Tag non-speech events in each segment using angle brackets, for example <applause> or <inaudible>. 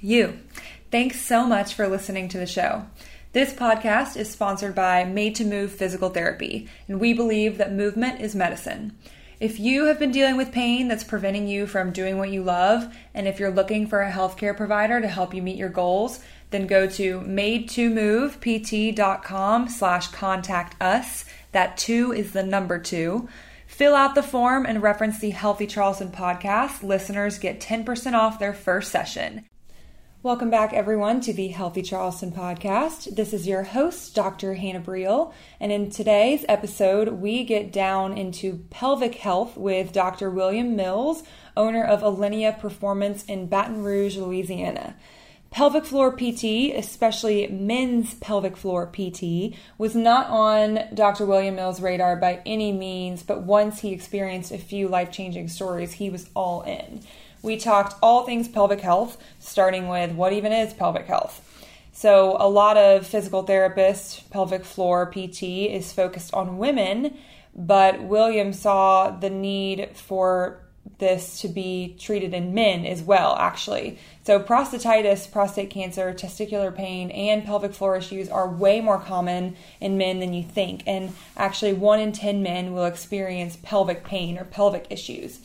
You. Thanks so much for listening to the show. This podcast is sponsored by Made to Move Physical Therapy, and we believe that movement is medicine. If you have been dealing with pain that's preventing you from doing what you love, and if you're looking for a healthcare provider to help you meet your goals, then go to made2movept.com slash contact us. That two is the number two. Fill out the form and reference the Healthy Charleston podcast. Listeners get 10% off their first session. Welcome back, everyone, to the Healthy Charleston podcast. This is your host, Dr. Hannah Briel, and in today's episode, we get down into pelvic health with Dr. William Mills, owner of Alinea Performance in Baton Rouge, Louisiana. Pelvic floor PT, especially men's pelvic floor PT, was not on Dr. William Mills' radar by any means, but once he experienced a few life changing stories, he was all in. We talked all things pelvic health, starting with what even is pelvic health. So, a lot of physical therapists, pelvic floor PT is focused on women, but William saw the need for this to be treated in men as well, actually. So, prostatitis, prostate cancer, testicular pain, and pelvic floor issues are way more common in men than you think. And actually, one in 10 men will experience pelvic pain or pelvic issues.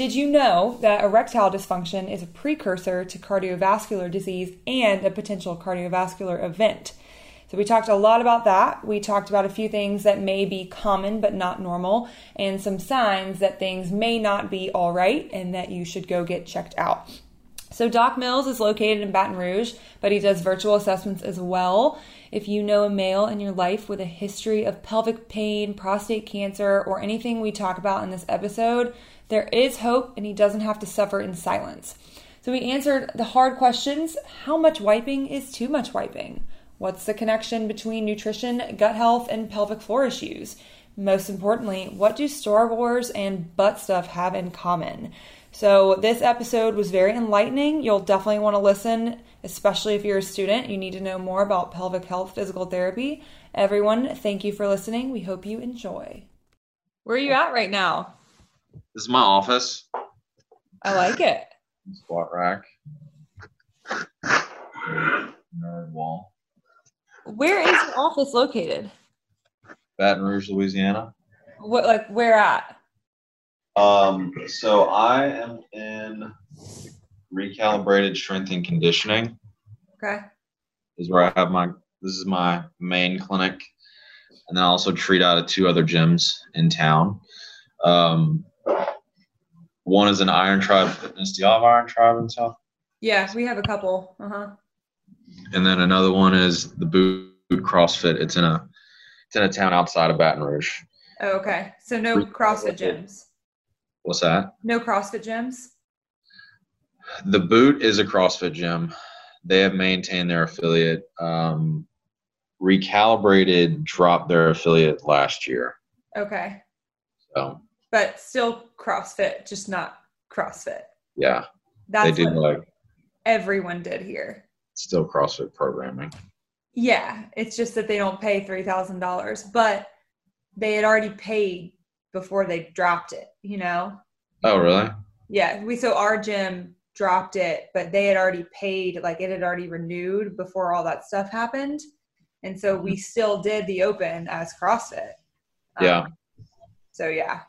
Did you know that erectile dysfunction is a precursor to cardiovascular disease and a potential cardiovascular event? So, we talked a lot about that. We talked about a few things that may be common but not normal, and some signs that things may not be all right and that you should go get checked out. So, Doc Mills is located in Baton Rouge, but he does virtual assessments as well. If you know a male in your life with a history of pelvic pain, prostate cancer, or anything we talk about in this episode, there is hope and he doesn't have to suffer in silence. So, we answered the hard questions how much wiping is too much wiping? What's the connection between nutrition, gut health, and pelvic floor issues? Most importantly, what do Star Wars and butt stuff have in common? So, this episode was very enlightening. You'll definitely want to listen, especially if you're a student. You need to know more about pelvic health physical therapy. Everyone, thank you for listening. We hope you enjoy. Where are you at right now? This is my office. I like it. Squat rack. Nerd wall. Where is your office located? Baton Rouge, Louisiana. What, like, where at? Um, so I am in recalibrated strength and conditioning. Okay. This is where I have my. This is my main clinic, and then I also treat out of two other gyms in town. Um, one is an Iron Tribe Fitness. Do y'all have Iron Tribe in South? Yeah, we have a couple. Uh huh. And then another one is the Boot CrossFit. It's in a it's in a town outside of Baton Rouge. Oh, okay. So no CrossFit gyms. What's that? No CrossFit gyms. The Boot is a CrossFit gym. They have maintained their affiliate. Um, recalibrated dropped their affiliate last year. Okay. So But still CrossFit, just not CrossFit. yeah, That's they what like everyone did here. still CrossFit programming. Yeah, it's just that they don't pay three thousand dollars, but they had already paid before they dropped it. You know? Oh really? Yeah. We so our gym dropped it, but they had already paid, like it had already renewed before all that stuff happened, and so we still did the open as CrossFit. Um, Yeah. So yeah.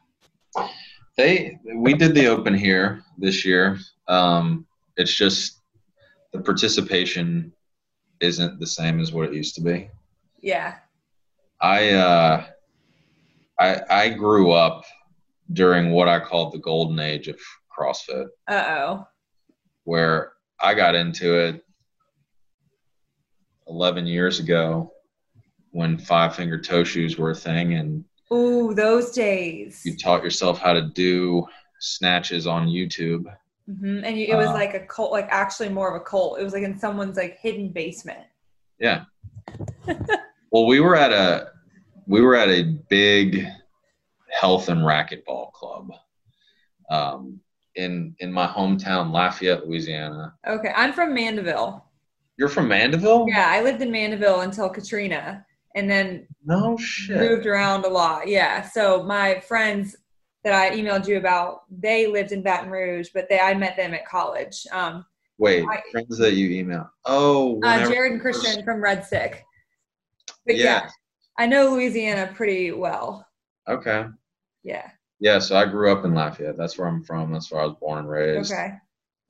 They we did the open here this year. Um, it's just the participation isn't the same as what it used to be. Yeah. I uh, I I grew up during what I called the golden age of CrossFit, Uh oh. where I got into it 11 years ago when five finger toe shoes were a thing and Ooh, those days. you taught yourself how to do snatches on YouTube. hmm And you, it was Uh, like a cult, like actually more of a cult. It was like in someone's like hidden basement. Yeah. <laughs> well, we were at a we were at a big health and racquetball club um, in in my hometown, Lafayette, Louisiana. Okay, I'm from Mandeville. You're from Mandeville? Yeah, I lived in Mandeville until Katrina, and then No shit. moved around a lot. Yeah, so my friends that I emailed you about, they lived in Baton Rouge, but they I met them at college. Um, Wait, I- friends that you email. Oh, uh, Jared and Christian from Red Stick. But yeah. Yeah. I know Louisiana pretty well. Okay. Yeah. Yeah, so I grew up in Lafayette. That's where I'm from. That's where I was born and raised. Okay.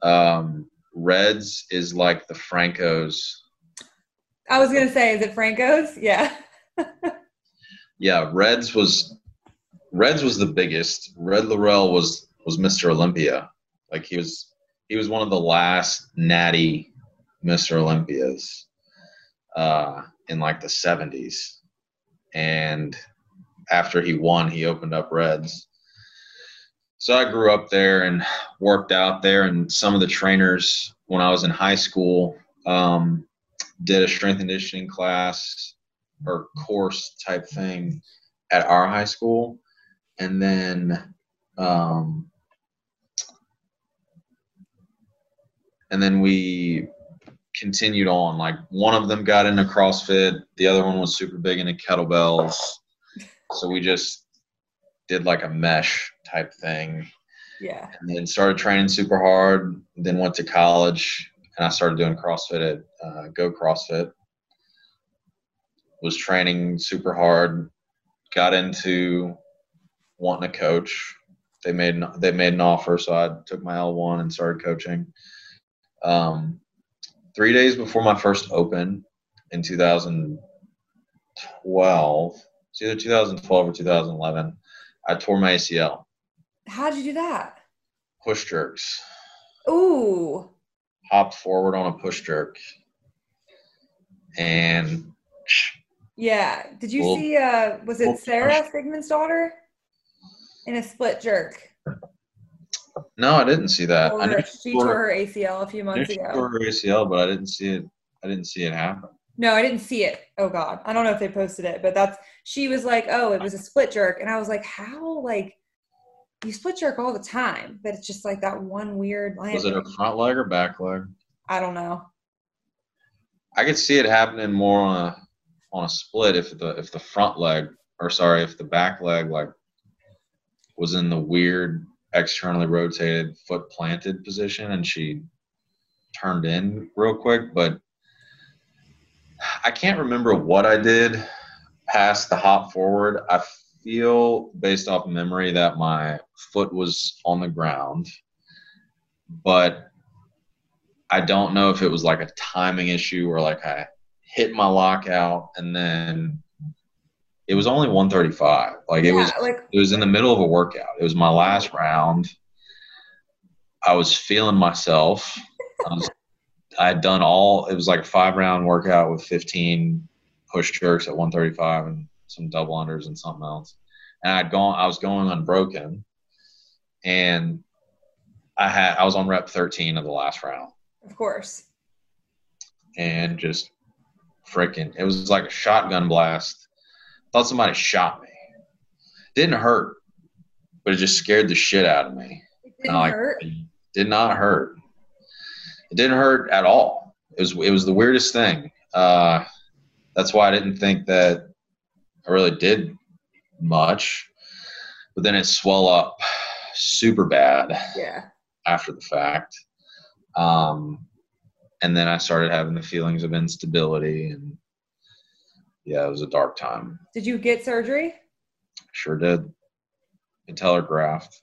Um, Reds is like the Francos. I was gonna say, is it Franco's? Yeah. <laughs> Yeah, Reds was Reds was the biggest. Red Lerille was was Mr. Olympia. Like he was he was one of the last natty Mr. Olympias uh, in like the seventies. And after he won, he opened up Reds. So I grew up there and worked out there, and some of the trainers when I was in high school um, did a strength conditioning class or course type thing at our high school, and then um, and then we continued on. Like one of them got into CrossFit, the other one was super big into kettlebells, so we just did like a mesh type thing Yeah. and then started training super hard. Then went to college, and I started doing CrossFit at uh, Go CrossFit. Was training super hard. Got into wanting a coach. They made an, they made an offer, so I took my L one and started coaching. Um, three days before my first Open in 2012, it's either 2012 or 2011. I tore my ACL. How'd you do that? Push jerks. Ooh. Hopped forward on a push jerk and Yeah. Did you Well- see? Uh, was well, it Sara Sigmundsdóttir? In a split jerk. no i didn't see that i knew Or she tore- her ACL a few months she ago. tore her acl but i didn't see it i didn't see it happen No, I didn't see it. Oh God, I don't know if they posted it, but that's she was like, "Oh, it was a split jerk," and I was like, "How? Like, you split jerk all the time, but it's just like that one weird line." was it her front leg or back leg I don't know. i could see it happening more on a on a split if the if the front leg or sorry if the back leg like was in the weird externally rotated foot planted position and she turned in real quick but i can't remember what i did past the hop forward i feel based off memory that my foot was on the ground but i don't know if it was like a timing issue or like i hit my lockout and then it was only 135 like it yeah, was like it was in the middle of a workout. It was my last round. I was feeling myself. I, was, I had done all. It was like a five round workout with 15 push jerks at 135 and some double unders and something else. And I'd gone. I was going unbroken, and I had. I was on rep 13 of the last round, of course. and just freaking. It was like a shotgun blast. Thought somebody shot me. Didn't hurt, but it just scared the shit out of me. It didn't like hurt. it did not hurt. It didn't hurt at all. It was it was the weirdest thing. Uh, that's why I didn't think that I really did much. But then it swelled up super bad Yeah. after the fact. Um, and then I started having the feelings of instability and yeah, it was a dark time. Did you get surgery? Sure did. Patellar graft.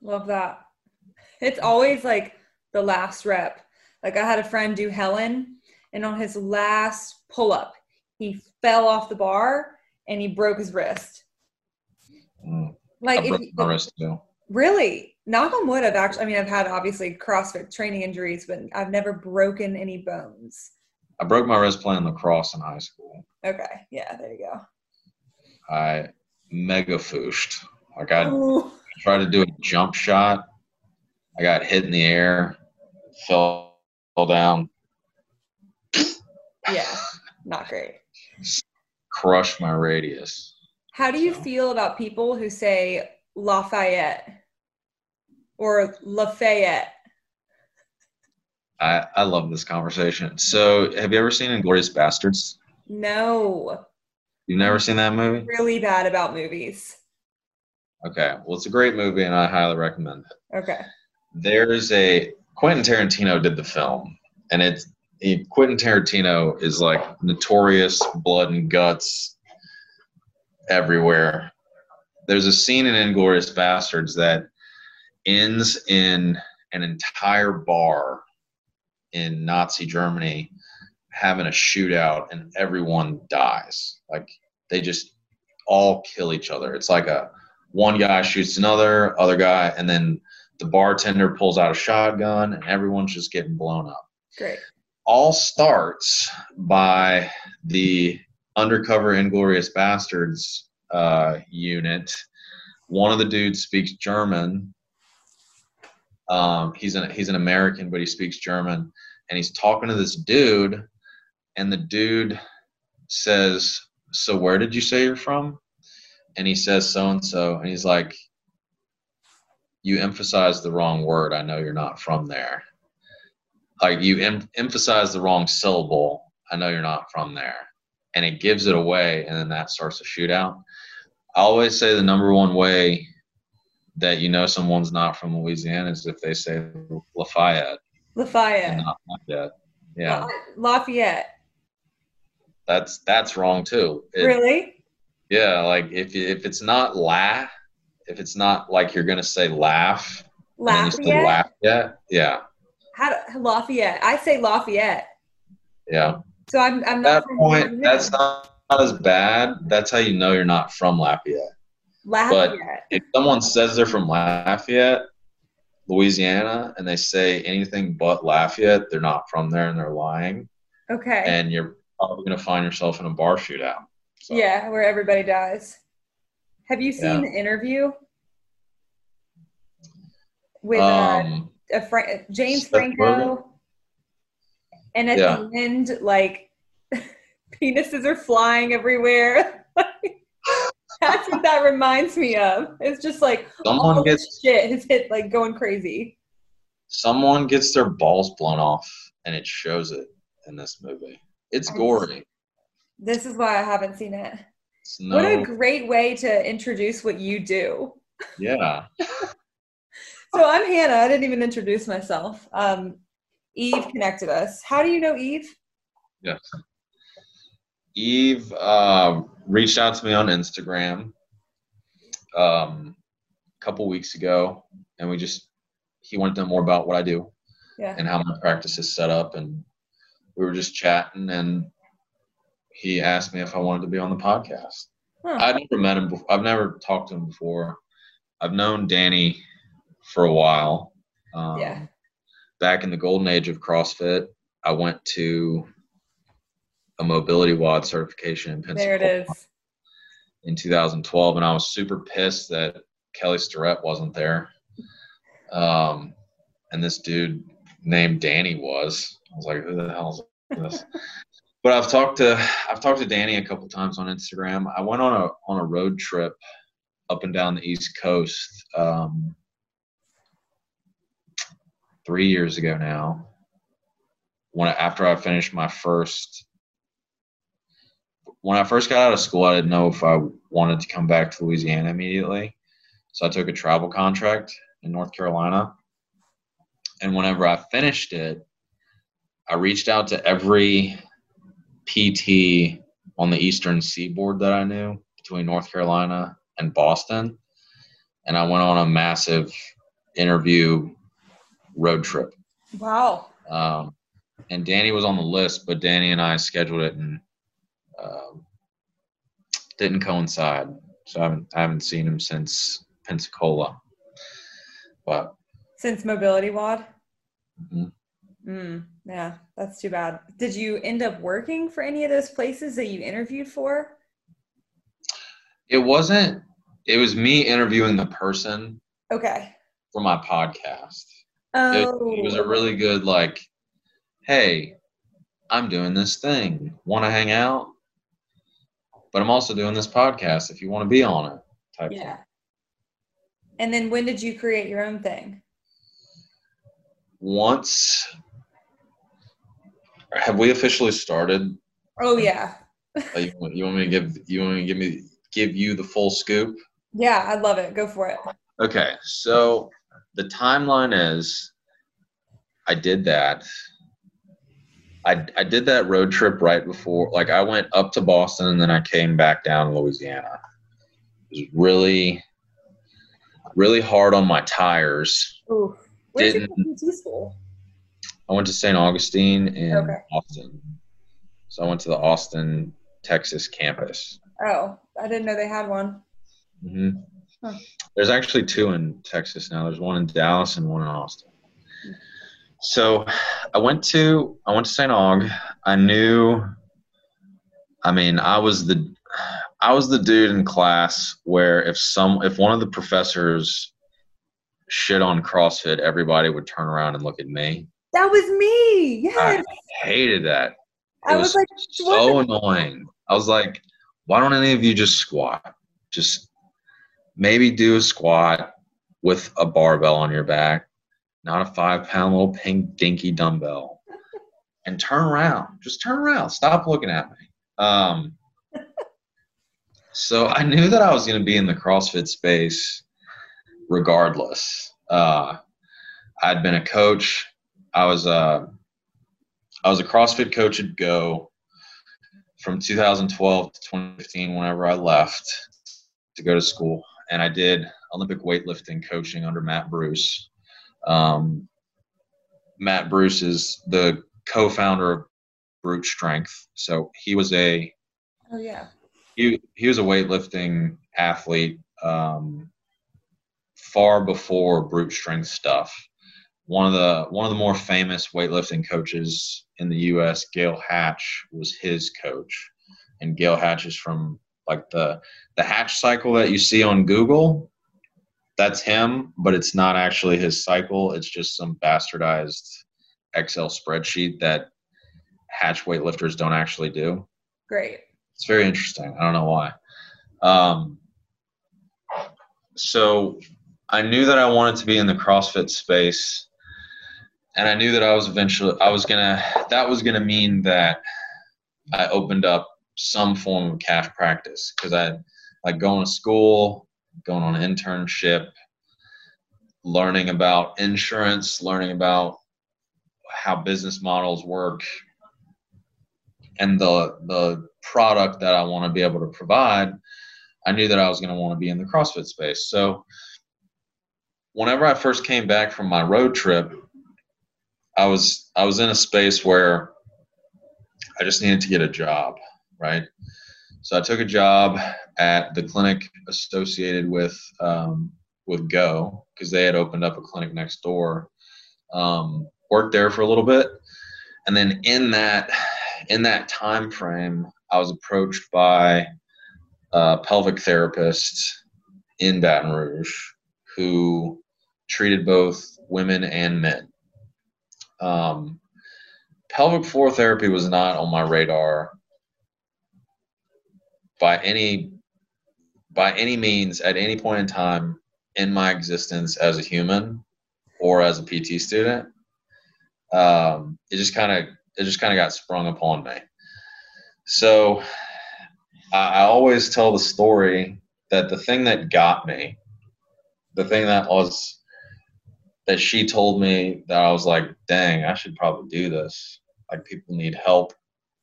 Love that. It's always like the last rep. Like I had a friend do Helen, and on his last pull up, he fell off the bar and he broke his wrist. Mm, Like, if broke you- my wrist too. Really, knock on wood. I've actually, I mean, I've had obviously CrossFit training injuries, but I've never broken any bones. I broke my wrist playing lacrosse in high school. Okay, yeah, there you go. I mega fooshed. Like I Ooh. tried to do a jump shot. I got hit in the air, fell, fell down, Yeah, not great. crushed my radius. How do you So- feel about people who say Lafayette or Lafayette? I, I love this conversation. So, have you ever seen Inglourious Basterds? No, You've never seen that movie? really bad about movies. Okay. Well, it's a great movie, and I highly recommend it. Okay. There's a Quentin Tarantino did the film, and it's he, Quentin Tarantino is like notorious blood and guts everywhere. There's a scene in Inglourious Basterds that ends in an entire bar in Nazi Germany having a shootout and everyone dies. Like they just all kill each other. It's like a one guy shoots another, other guy, and then the bartender pulls out a shotgun and everyone's just getting blown up. Great. All starts by the undercover Inglourious Basterds uh, unit. One of the dudes speaks German. Um, he's an he's an American, but he speaks German, and he's talking to this dude, and the dude says, "So where did you say you're from?" And he says, "So and so," and he's like, "You emphasize the wrong word. I know you're not from there. Like you em- emphasize the wrong syllable. I know you're not from there." And it gives it away, and then that starts a shootout. I always say the number one way that you know someone's not from Louisiana is if they say Lafayette Lafayette. not Lafayette. Yeah, Lafayette. that's that's wrong too. It- really? Yeah, like if if it's not la, if it's not like you're gonna say laugh, and you say Lafayette? Lafayette, yeah, How do, Lafayette. I say Lafayette. yeah. So I'm I'm not that from point, that's not, not as bad. That's how you know you're not from Lafayette. Lafayette. If someone says they're from Lafayette, Louisiana, and they say anything but Lafayette, they're not from there and they're lying, okay. and you're probably gonna find yourself in a bar shootout. So, yeah, where everybody dies. Have you seen Yeah. the interview with uh, Um, a Fra- James Seth Franco? And at Yeah. the end, like <laughs> penises are flying everywhere. That's what that reminds me of. It's just like someone all gets shit has hit like going crazy. someone gets their balls blown off and it shows it in this movie it's gory This is why I haven't seen it. no What a great way to introduce what you do. yeah <laughs> So I'm Hannah. I didn't even introduce myself. Um, Eve connected us. How do you know Eve? yes eve uh, reached out to me on instagram um, a couple weeks ago and we just he wanted to know more about what i do Yeah. and how my practice is set up and we were just chatting and he asked me if i wanted to be on the podcast Huh. I've never met him before. I've never talked to him before. I've known Danny for a while. Um, Yeah. Back in the golden age of CrossFit, I went to a mobility WOD certification in There it is. in 2012, and I was super pissed that Kelly Starrett wasn't there. Um, and this dude named Danny was. I was like, who the hell is this? <laughs> but I've talked to I've talked to Danny a couple times on Instagram. I went on a on a road trip up and down the East Coast um, three years ago now. When after I finished my first when I first got out of school, I didn't know if I wanted to come back to Louisiana immediately. So I took a travel contract in North Carolina. And whenever I finished it, I reached out to every PT on the eastern seaboard that I knew between North Carolina and Boston. And I went on a massive interview road trip. Wow. Um, and Danny was on the list, but Danny and I scheduled it and um, didn't coincide. So I haven't, I haven't seen him since Pensacola. But Since Mobility WOD? Mhm. Mm, yeah, that's too bad. Did you end up working for any of those places that you interviewed for? it wasn't, it was me interviewing the person Okay. for my podcast. It, Oh, it was a really good, like, hey, I'm doing this thing. Want to hang out? But I'm also doing this podcast if you want to be on it. Type yeah. thing. And then when did you create your own thing? Once, have we officially started? Oh yeah, oh, you, want- you want me to give you want me to give me give you the full scoop? yeah, I love it. Go for it. Okay, so the timeline is I did that. I, I did that road trip right before, like, I went up to Boston and then I came back down to Louisiana. It was really, really hard on my tires. Ooh, where's your Didn't- PT school? I went to St. Augustine in Okay. Austin. So I went to the Austin, Texas campus. Oh, I didn't know they had one. hmm Huh. There's actually two in Texas now. There's one in Dallas and one in Austin. So I went to I went to St. Aug. I knew. I mean, I was the I was the dude in class where if some if one of the professors shit on CrossFit, everybody would turn around and look at me. That was me. Yes. I hated that. I was like, so annoying. I was like, why don't any of you just squat? Just maybe do a squat with a barbell on your back, not a five pound little pink dinky dumbbell. And turn around. Just turn around. Stop looking at me. Um, so I knew that I was going to be in the CrossFit space regardless. Uh, I'd been a coach. I was uh, I was a CrossFit coach at Go from 2012 to 2015 whenever I left to go to school. And I did Olympic weightlifting coaching under Matt Bruce. Um, Matt Bruce is the co founder of Brute Strength. So he was a oh yeah. he, he was a weightlifting athlete um, far before brute strength stuff. One of the one of the more famous weightlifting coaches in the U.S., Gayle Hatch, was his coach, and Gayle Hatch is from like the the Hatch cycle that you see on Google. That's him, but it's not actually his cycle. It's just some bastardized Excel spreadsheet that Hatch weightlifters don't actually do. Great. It's very interesting. I don't know why. Um, so I knew that I wanted to be in the CrossFit space, and I knew that I was eventually I was gonna that was gonna mean that I opened up some form of cash practice because I like going to school, going on an internship, learning about insurance, learning about how business models work, and the the product that I want to be able to provide, I knew that I was going to want to be in the CrossFit space. So whenever I first came back from my road trip, I was I was in a space where I just needed to get a job, right? So I took a job at the clinic associated with um, with Go because they had opened up a clinic next door. Um, worked there for a little bit, and then in that in that time frame, I was approached by a pelvic therapist in Baton Rouge who treated both women and men. Um, pelvic floor therapy was not on my radar by any by any means at any point in time in my existence as a human or as a PT student. Um, it just kind of it just kind of got sprung upon me. So I, I always tell the story that the thing that got me, the thing that was that she told me that I was like, dang, I should probably do this. Like people need help.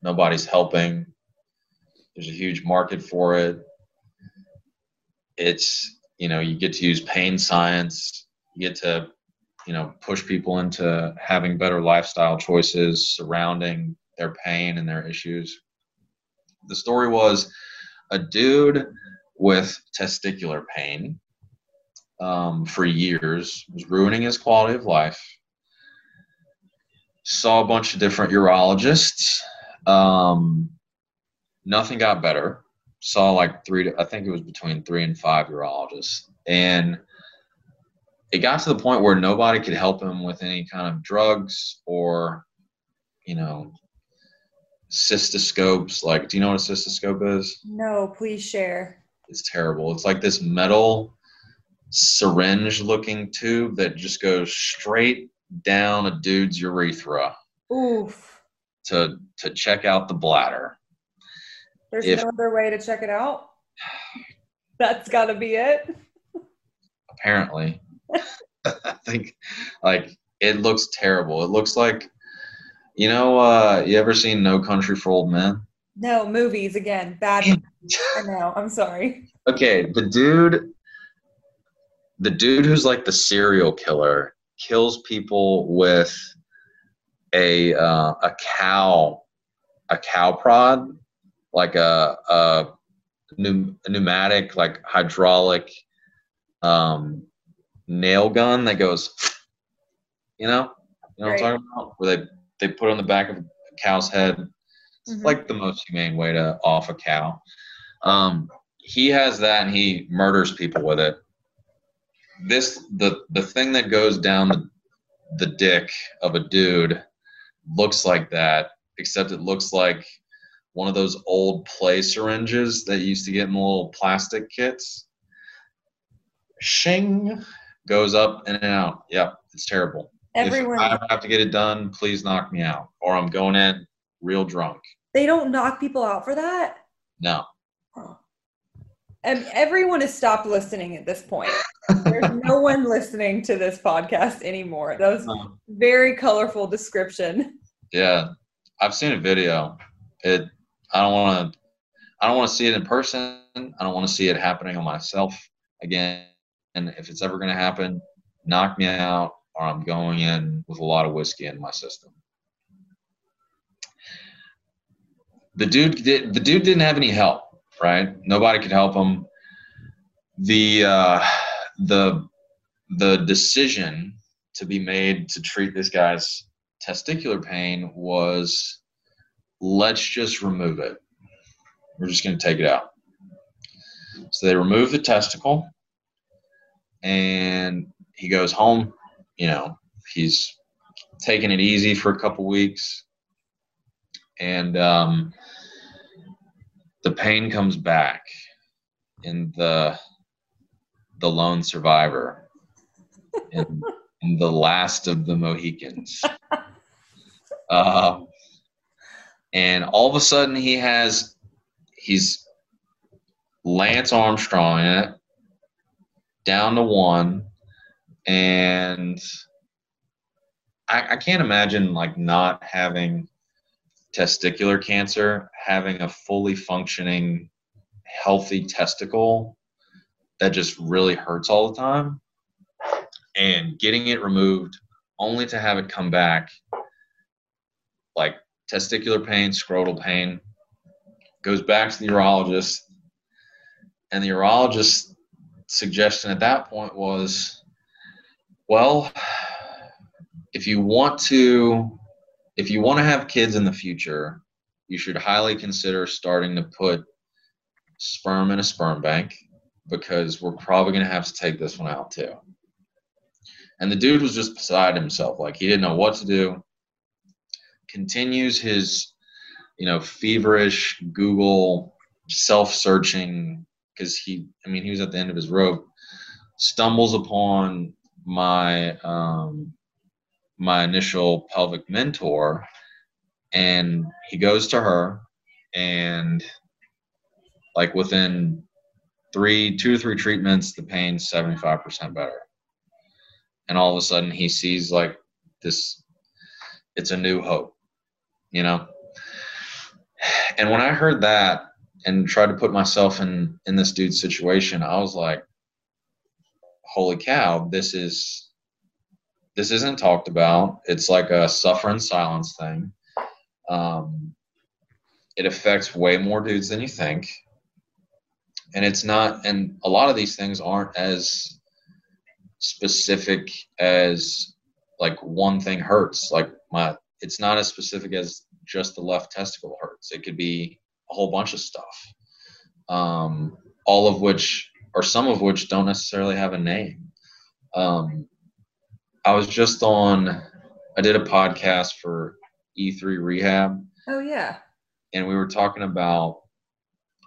Nobody's helping. There's a huge market for it. It's, you know, you get to use pain science. You get to you know, push people into having better lifestyle choices surrounding their pain and their issues. The story was a dude with testicular pain um, for years was ruining his quality of life. Saw a bunch of different urologists. Um, nothing got better. Saw like three, to, I think it was between three and five urologists. And it got to the point where nobody could help him with any kind of drugs or, you know, cystoscopes. Like, do you know what a cystoscope is? No, please share. It's terrible. It's like this metal syringe looking tube that just goes straight down a dude's urethra. Oof. To to check out the bladder. There's if, no other way to check it out. <sighs> That's got to be it. Apparently. <laughs> <laughs> I think like it looks terrible. It looks like you know, uh, you ever seen No Country for Old Men? No, movies again. Bad. <laughs> I know. I'm sorry. Okay, the dude, the dude who's like the serial killer kills people with a uh, a cow, a cow prod, like a a, pneumatic, like hydraulic um, nail gun that goes, you know, you know right. what I'm talking about, where they they put on the back of a cow's head. It's mm-hmm. like the most humane way to off a cow. Um, he has that and he murders people with it. This the the thing that goes down the, the dick of a dude looks like that, except it looks like one of those old play syringes that used to get in little plastic kits. Shing goes up and out. Yep, it's terrible. Everyone. If I have to get it done, please knock me out, or I'm going in real drunk. They don't knock people out for that. No. And everyone has stopped listening at this point. There's <laughs> no one listening to this podcast anymore. That was very colorful description. Yeah, I've seen a video. It. I don't want to. I don't want to see it in person. I don't want to see it happening on myself again. And if it's ever going to happen, knock me out or I'm going in with a lot of whiskey in my system. The dude did, the dude didn't have any help, right? Nobody could help him. The uh, the the decision to be made to treat this guy's testicular pain was let's just remove it. We're just going to take it out. So they remove the testicle and he goes home you know, he's taking it easy for a couple weeks, and um, the pain comes back in the the lone survivor, in, in the last of the Mohicans. <laughs> Uh, and all of a sudden, he has he's Lance Armstrong in it, down to one, and I, I can't imagine like not having testicular cancer, having a fully functioning, healthy testicle that just really hurts all the time, and getting it removed only to have it come back like testicular pain, scrotal pain, goes back to the urologist, and the urologist suggestion at that point was well, if you want to if you want to have kids in the future, you should highly consider starting to put sperm in a sperm bank because we're probably going to have to take this one out too. And the dude was just beside himself. Like he didn't know what to do. Continues his, you know, feverish Google self searching because he, I mean, he was at the end of his rope, stumbles upon my um, my initial pelvic mentor, and he goes to her, and like within three, two or three treatments, the pain's seventy five percent better, and all of a sudden he sees like this. It's a new hope, you know. And when I heard that and tried to put myself in in this dude's situation, I was like, holy cow, this is this isn't talked about. It's like a suffer in silence thing. Um, it affects way more dudes than you think. And it's not, and a lot of these things aren't as specific as like one thing hurts. Like my, it's not as specific as just the left testicle hurts. It could be a whole bunch of stuff, um, all of which, or some of which, don't necessarily have a name. Um, I was just on. I did a podcast for E3 Rehab. Oh yeah. And we were talking about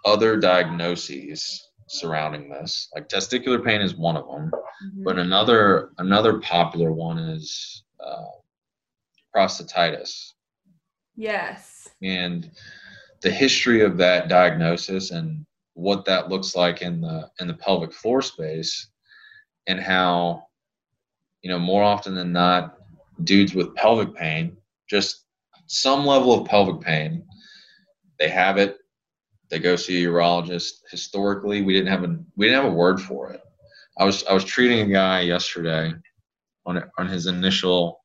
other diagnoses surrounding this. Like testicular pain is one of them, mm-hmm. but another another popular one is uh, prostatitis. Yes. And the history of that diagnosis and what that looks like in the in the pelvic floor space and how you know more often than not dudes with pelvic pain just some level of pelvic pain they have it they go see a urologist historically we didn't have a we didn't have a word for it i was i was treating a guy yesterday on on his initial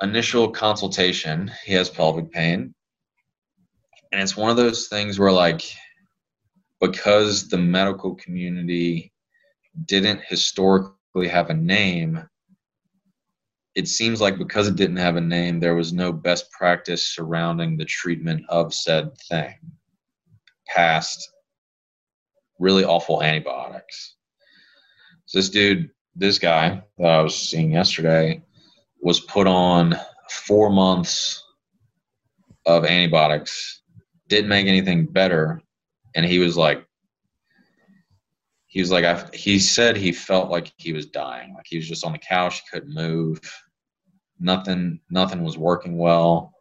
initial consultation, he has pelvic pain. And it's one of those things where, like, because the medical community didn't historically have a name, it seems like because it didn't have a name, there was no best practice surrounding the treatment of said thing past really awful antibiotics. So this dude, this guy that I was seeing yesterday, was put on four months of antibiotics, didn't make anything better, and he was like, he was like, I, he said he felt like he was dying, like he was just on the couch, he couldn't move, nothing, nothing was working well.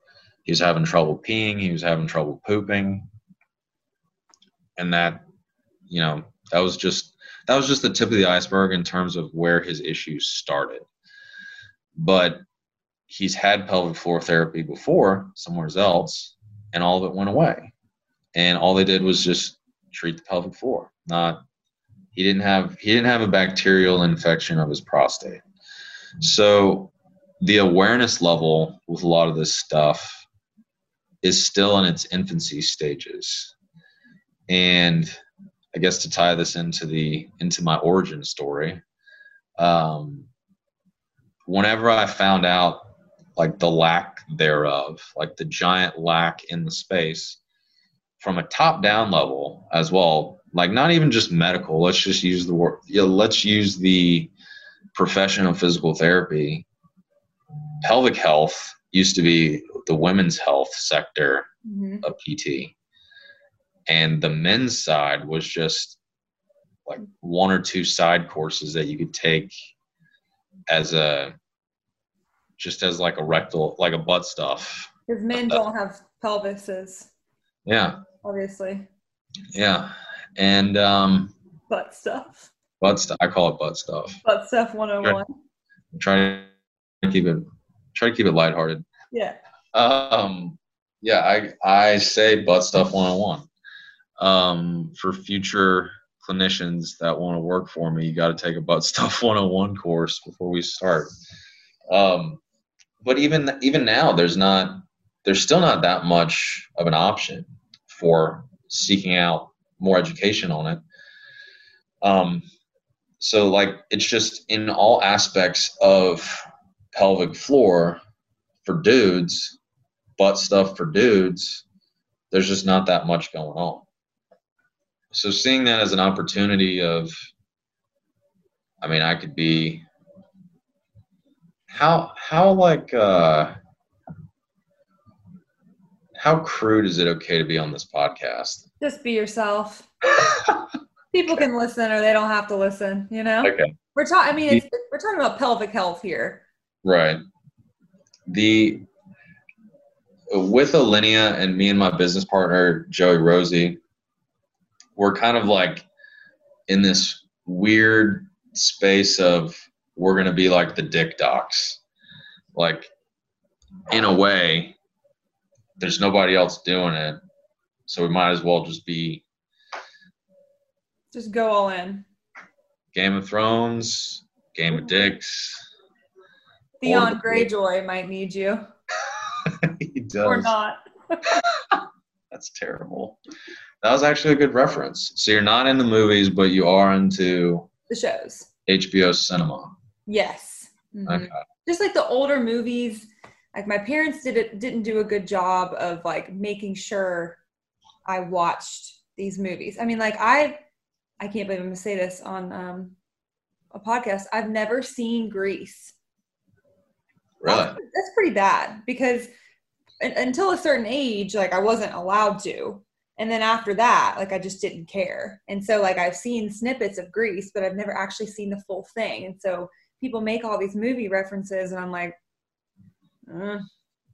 He was having trouble peeing, he was having trouble pooping, and that, you know, that was just that was just the tip of the iceberg in terms of where his issues started but he's had pelvic floor therapy before somewhere else and all of it went away. And all they did was just treat the pelvic floor. Not he didn't have he didn't have a bacterial infection of his prostate. So the awareness level with a lot of this stuff is still in its infancy stages. And i guess to tie this into the into my origin story um, whenever I found out like the lack thereof, like the giant lack in the space from a top down level as well, like not even just medical, let's just use the word, yeah, let's use the profession of physical therapy. Pelvic health used to be the women's health sector mm-hmm. of PT. And the men's side was just like one or two side courses that you could take as a just as like a rectal like a butt stuff. Because men don't have pelvises yeah. obviously. Yeah. And um butt stuff. butt stuff i call it butt stuff. Butt stuff 101 try, try to keep it try to keep it lighthearted. Yeah. Um yeah i i say butt stuff 101 um for future clinicians that want to work for me, you got to take a butt stuff <laughs> 101 course before we start. Um, but even even now, there's not there's still not that much of an option for seeking out more education on it. Um, so like it's just in all aspects of pelvic floor for dudes, butt stuff for dudes. There's just not that much going on so seeing that as an opportunity of i mean i could be how how like uh how crude is it okay to be on this podcast? Just be yourself. <laughs> People okay. can listen or they don't have to listen you know? Okay. We're talking i mean it's, we're talking about pelvic health here. Right. The with Alinea and me and my business partner Joey Rosie, we're kind of like in this weird space of we're going to be like the dick docs. Like, in a way, there's nobody else doing it. So we might as well just be. Just go all in. Game of Thrones, Game of mm-hmm. Dicks. Theon the- Greyjoy might need you <laughs> he does. or not. <laughs> That's terrible. That was actually a good reference. So you're not into movies, but you are into The shows. HBO cinema. Yes. Mhm. Okay. Just like the older movies, like my parents did it didn't do a good job of like making sure I watched these movies. I mean, like I I can't believe I'm gonna say this on um a podcast. I've never seen Grease. Really? That's, that's pretty bad because until a certain age, like I wasn't allowed to. And then after that, like I just didn't care. And so like I've seen snippets of Grease, but I've never actually seen the full thing. And so people make all these movie references and I'm like, uh,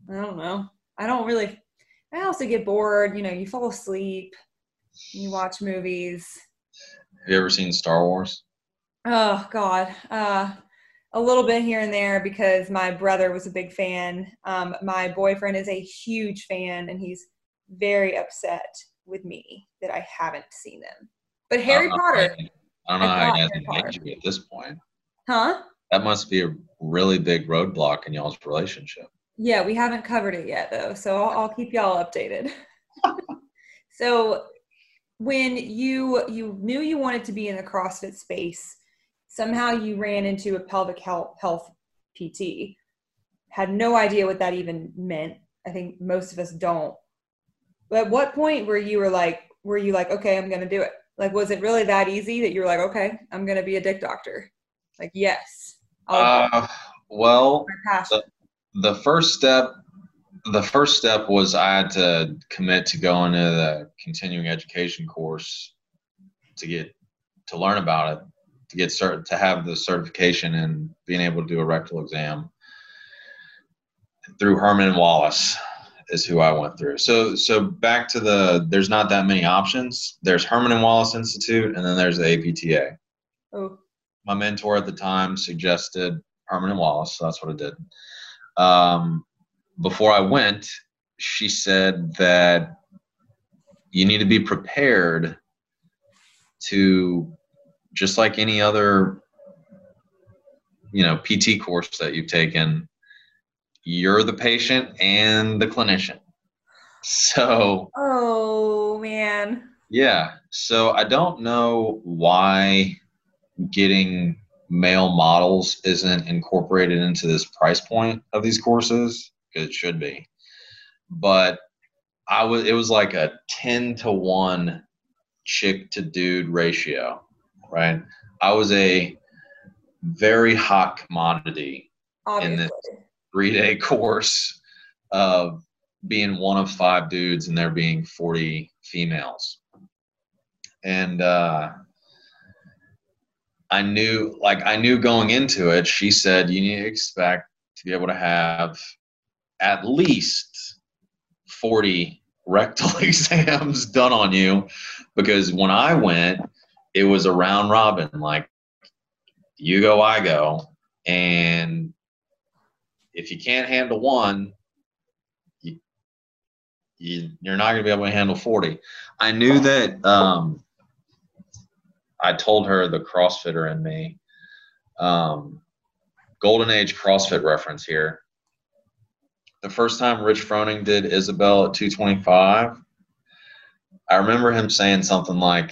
I don't know. I don't really I also get bored, you know, you fall asleep, you watch movies. Have you ever seen Star Wars? Oh God, uh, a little bit here and there because my brother was a big fan. Um, my boyfriend is a huge fan, and he's very upset with me that I haven't seen them. But Harry I Potter, I don't know how he hasn't you at this point. huh? That must be a really big roadblock in y'all's relationship. Yeah, we haven't covered it yet though, so I'll, I'll keep y'all updated. <laughs> so, when you you knew you wanted to be in the CrossFit space, somehow you ran into a pelvic health, health PT. Had no idea what that even meant. I think most of us don't. But at what point were you were like, were you like, okay, I'm gonna do it? Like, was it really that easy that you were like, okay, I'm gonna be a dick doctor? Like, yes, Uh, well, passion. the first step the first step was i had to commit to going to the continuing education course to get to learn about it to get cert to have the certification and being able to do a rectal exam through herman wallace is who i went through. So so back to the there's not that many options. There's herman and wallace institute and then there's the apta Oh, my mentor at the time suggested Herman and Wallace, so that's what I did. Um, before I went, she said that you need to be prepared to, just like any other, you know, PT course that you've taken, you're the patient and the clinician. So oh man. yeah. So I don't know why getting male models isn't incorporated into this price point of these courses it should be. But I was it was like a 10 to 1 chick to dude ratio, right? I was a very hot commodity Obviously. Three day <laughs> course of being one of five dudes and there being 40 females. And uh, I knew, like, I knew going into it, she said, you need to expect to be able to have at least 40 rectal <laughs> exams done on you because when I went, it was a round robin. Like, you go, I go. And if you can't handle one, you, you you're not going to be able to handle 40. I knew that. Um, I told her the CrossFitter in me. Um, Golden Age CrossFit reference here. The first time Rich Froning did Isabel at 225, I remember him saying something like,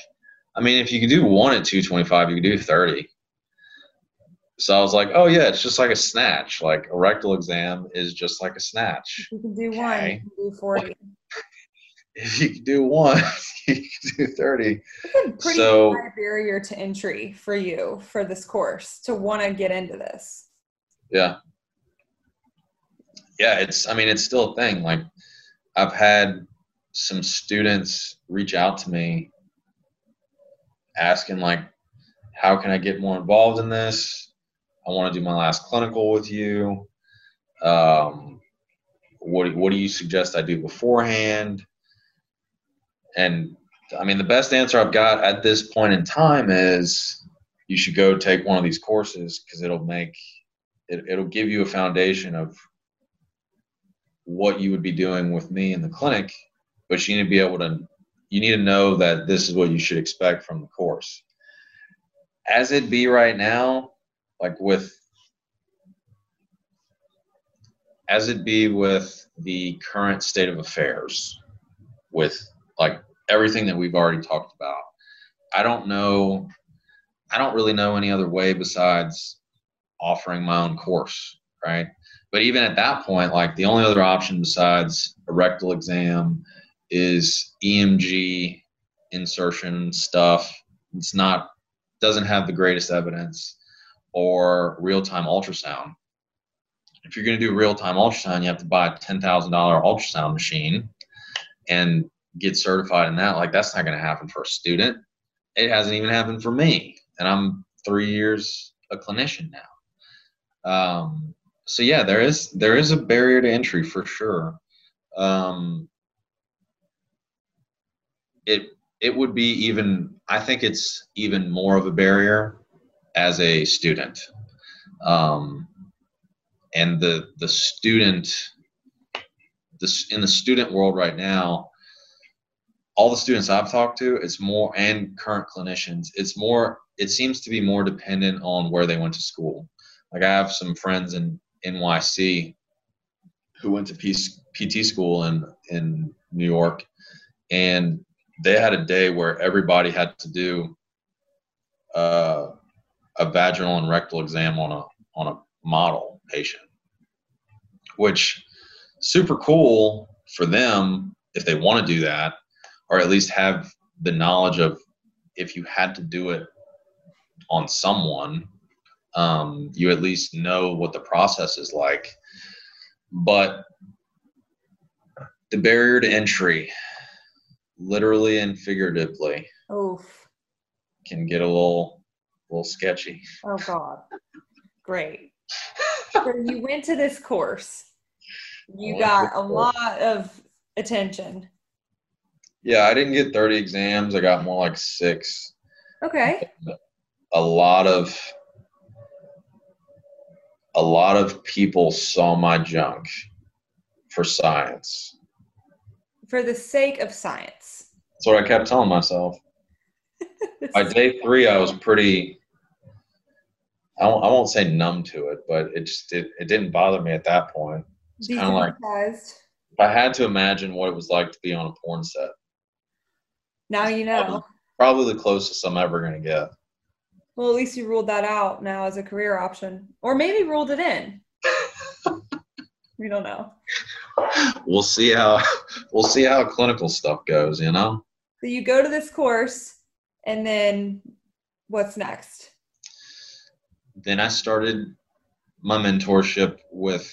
I mean, if you could do one at 225, you could do 30. So I was like, oh, yeah, it's just like a snatch. Like a rectal exam is just like a snatch. You can do one, you can do 40. <laughs> If you can do one, <laughs> you can do 30. It's a pretty So- high barrier to entry for you for this course to want to get into this. Yeah. Yeah, it's I mean it's still a thing. Like I've had some students reach out to me asking like how can I get more involved in this? I want to do my last clinical with you. Um, what what do you suggest I do beforehand? And I mean the best answer I've got at this point in time is you should go take one of these courses because it'll make it, it'll give you a foundation of what you would be doing with me in the clinic but you need to be able to you need to know that this is what you should expect from the course as it be right now like with as it be with the current state of affairs, with like everything that we've already talked about, I don't know. I don't really know any other way besides offering my own course, right? But even at that point, like the only other option besides a rectal exam is EMG insertion stuff. It's not doesn't have the greatest evidence or real-time ultrasound. If you're going to do real-time ultrasound, you have to buy a $10,000 ultrasound machine and get certified in that. Like that's not going to happen for a student. It hasn't even happened for me, and I'm three years a clinician now. Um, so yeah, there is there is a barrier to entry for sure. Um, it it would be even I think it's even more of a barrier as a student. Um, and the the student this in the student world right now all the students I've talked to, it's more and current clinicians, it's more it seems to be more dependent on where they went to school. Like I have some friends in NYC who went to PT school in in New York, and they had a day where everybody had to do uh, a vaginal and rectal exam on a on a model patient, which super cool for them if they want to do that, or at least have the knowledge of if you had to do it on someone, um, you at least know what the process is like. But the barrier to entry, literally and figuratively, Oof. can get a little, little sketchy. Oh God. Great. <laughs> so you went to this course. You got a lot of attention. Yeah, I didn't get 30 exams. I got more like six. Okay. A lot of a lot of people saw my junk for science. For the sake of science. That's what I kept telling myself. <laughs> By day three, I was pretty. I won't, I won't say numb to it, but it just it, it didn't bother me at that point. It's kind of like if I had to imagine what it was like to be on a porn set. Now you know. Probably, probably the closest I'm ever gonna get. Well, at least you ruled that out now as a career option, or maybe ruled it in. <laughs> we don't know. We'll see how we'll see how clinical stuff goes. You know. So you go to this course, and then what's next? Then I started my mentorship with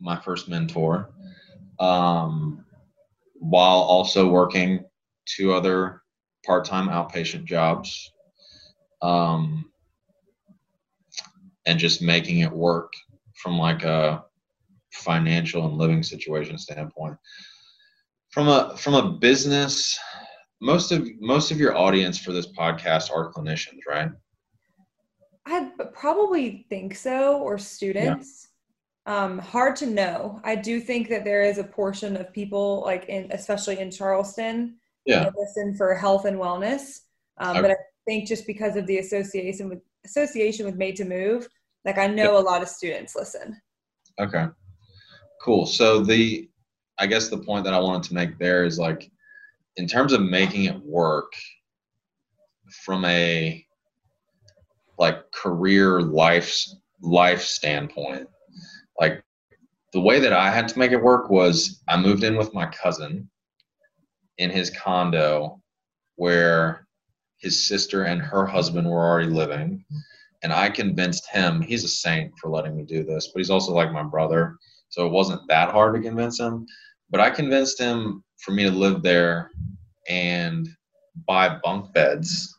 my first mentor, um, while also working two other part-time outpatient jobs um, and just making it work from like a financial and living situation standpoint. From a from a business, most of most of your audience for this podcast are clinicians, right? I probably think so, or students. Yeah. Um, hard to know. I do think that there is a portion of people, like in especially in Charleston, yeah, listen for health and wellness. Um, okay. But I think just because of the association with association with Made to Move, like I know a lot of students listen. Okay. Cool. So the I guess the point that I wanted to make there is like in terms of making it work from a like career life's life standpoint like the way that i had to make it work was i moved in with my cousin in his condo where his sister and her husband were already living. And I convinced him, he's a saint for letting me do this, but he's also like my brother. So it wasn't that hard to convince him. But I convinced him for me to live there and buy bunk beds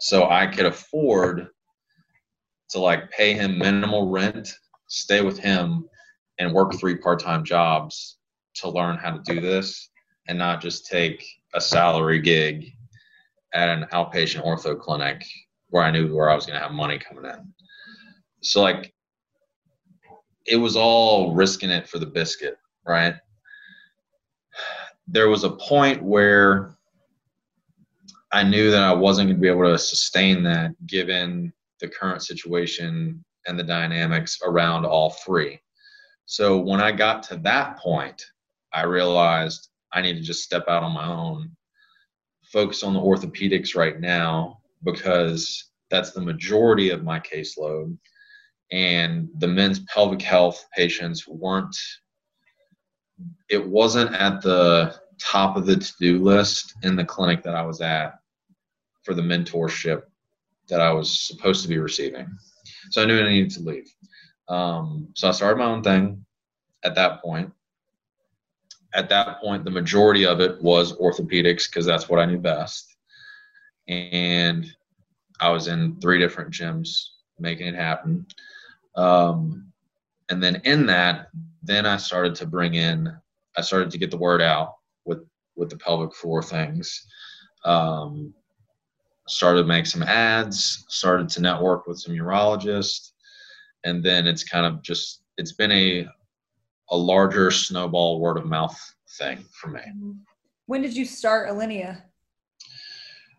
so I could afford to like pay him minimal rent, stay with him, and work three part time jobs to learn how to do this and not just take a salary gig at an outpatient ortho clinic where I knew where I was going to have money coming in. So like it was all risking it for the biscuit, right? There was a point where I knew that I wasn't going to be able to sustain that given the current situation and the dynamics around all three. So when I got to that point, I realized I need to just step out on my own, focus on the orthopedics right now because that's the majority of my caseload. And the men's pelvic health patients weren't, it wasn't at the top of the to do list in the clinic that I was at for the mentorship that I was supposed to be receiving. So I knew I needed to leave. Um, so I started my own thing at that point. At that point, the majority of it was orthopedics because that's what I knew best. And I was in three different gyms making it happen. Um, and then in that, then I started to bring in, I started to get the word out with with the pelvic floor things. Um, started to make some ads, started to network with some urologists, and then it's kind of just it's been a a larger snowball word of mouth thing for me. When did you start Alinea?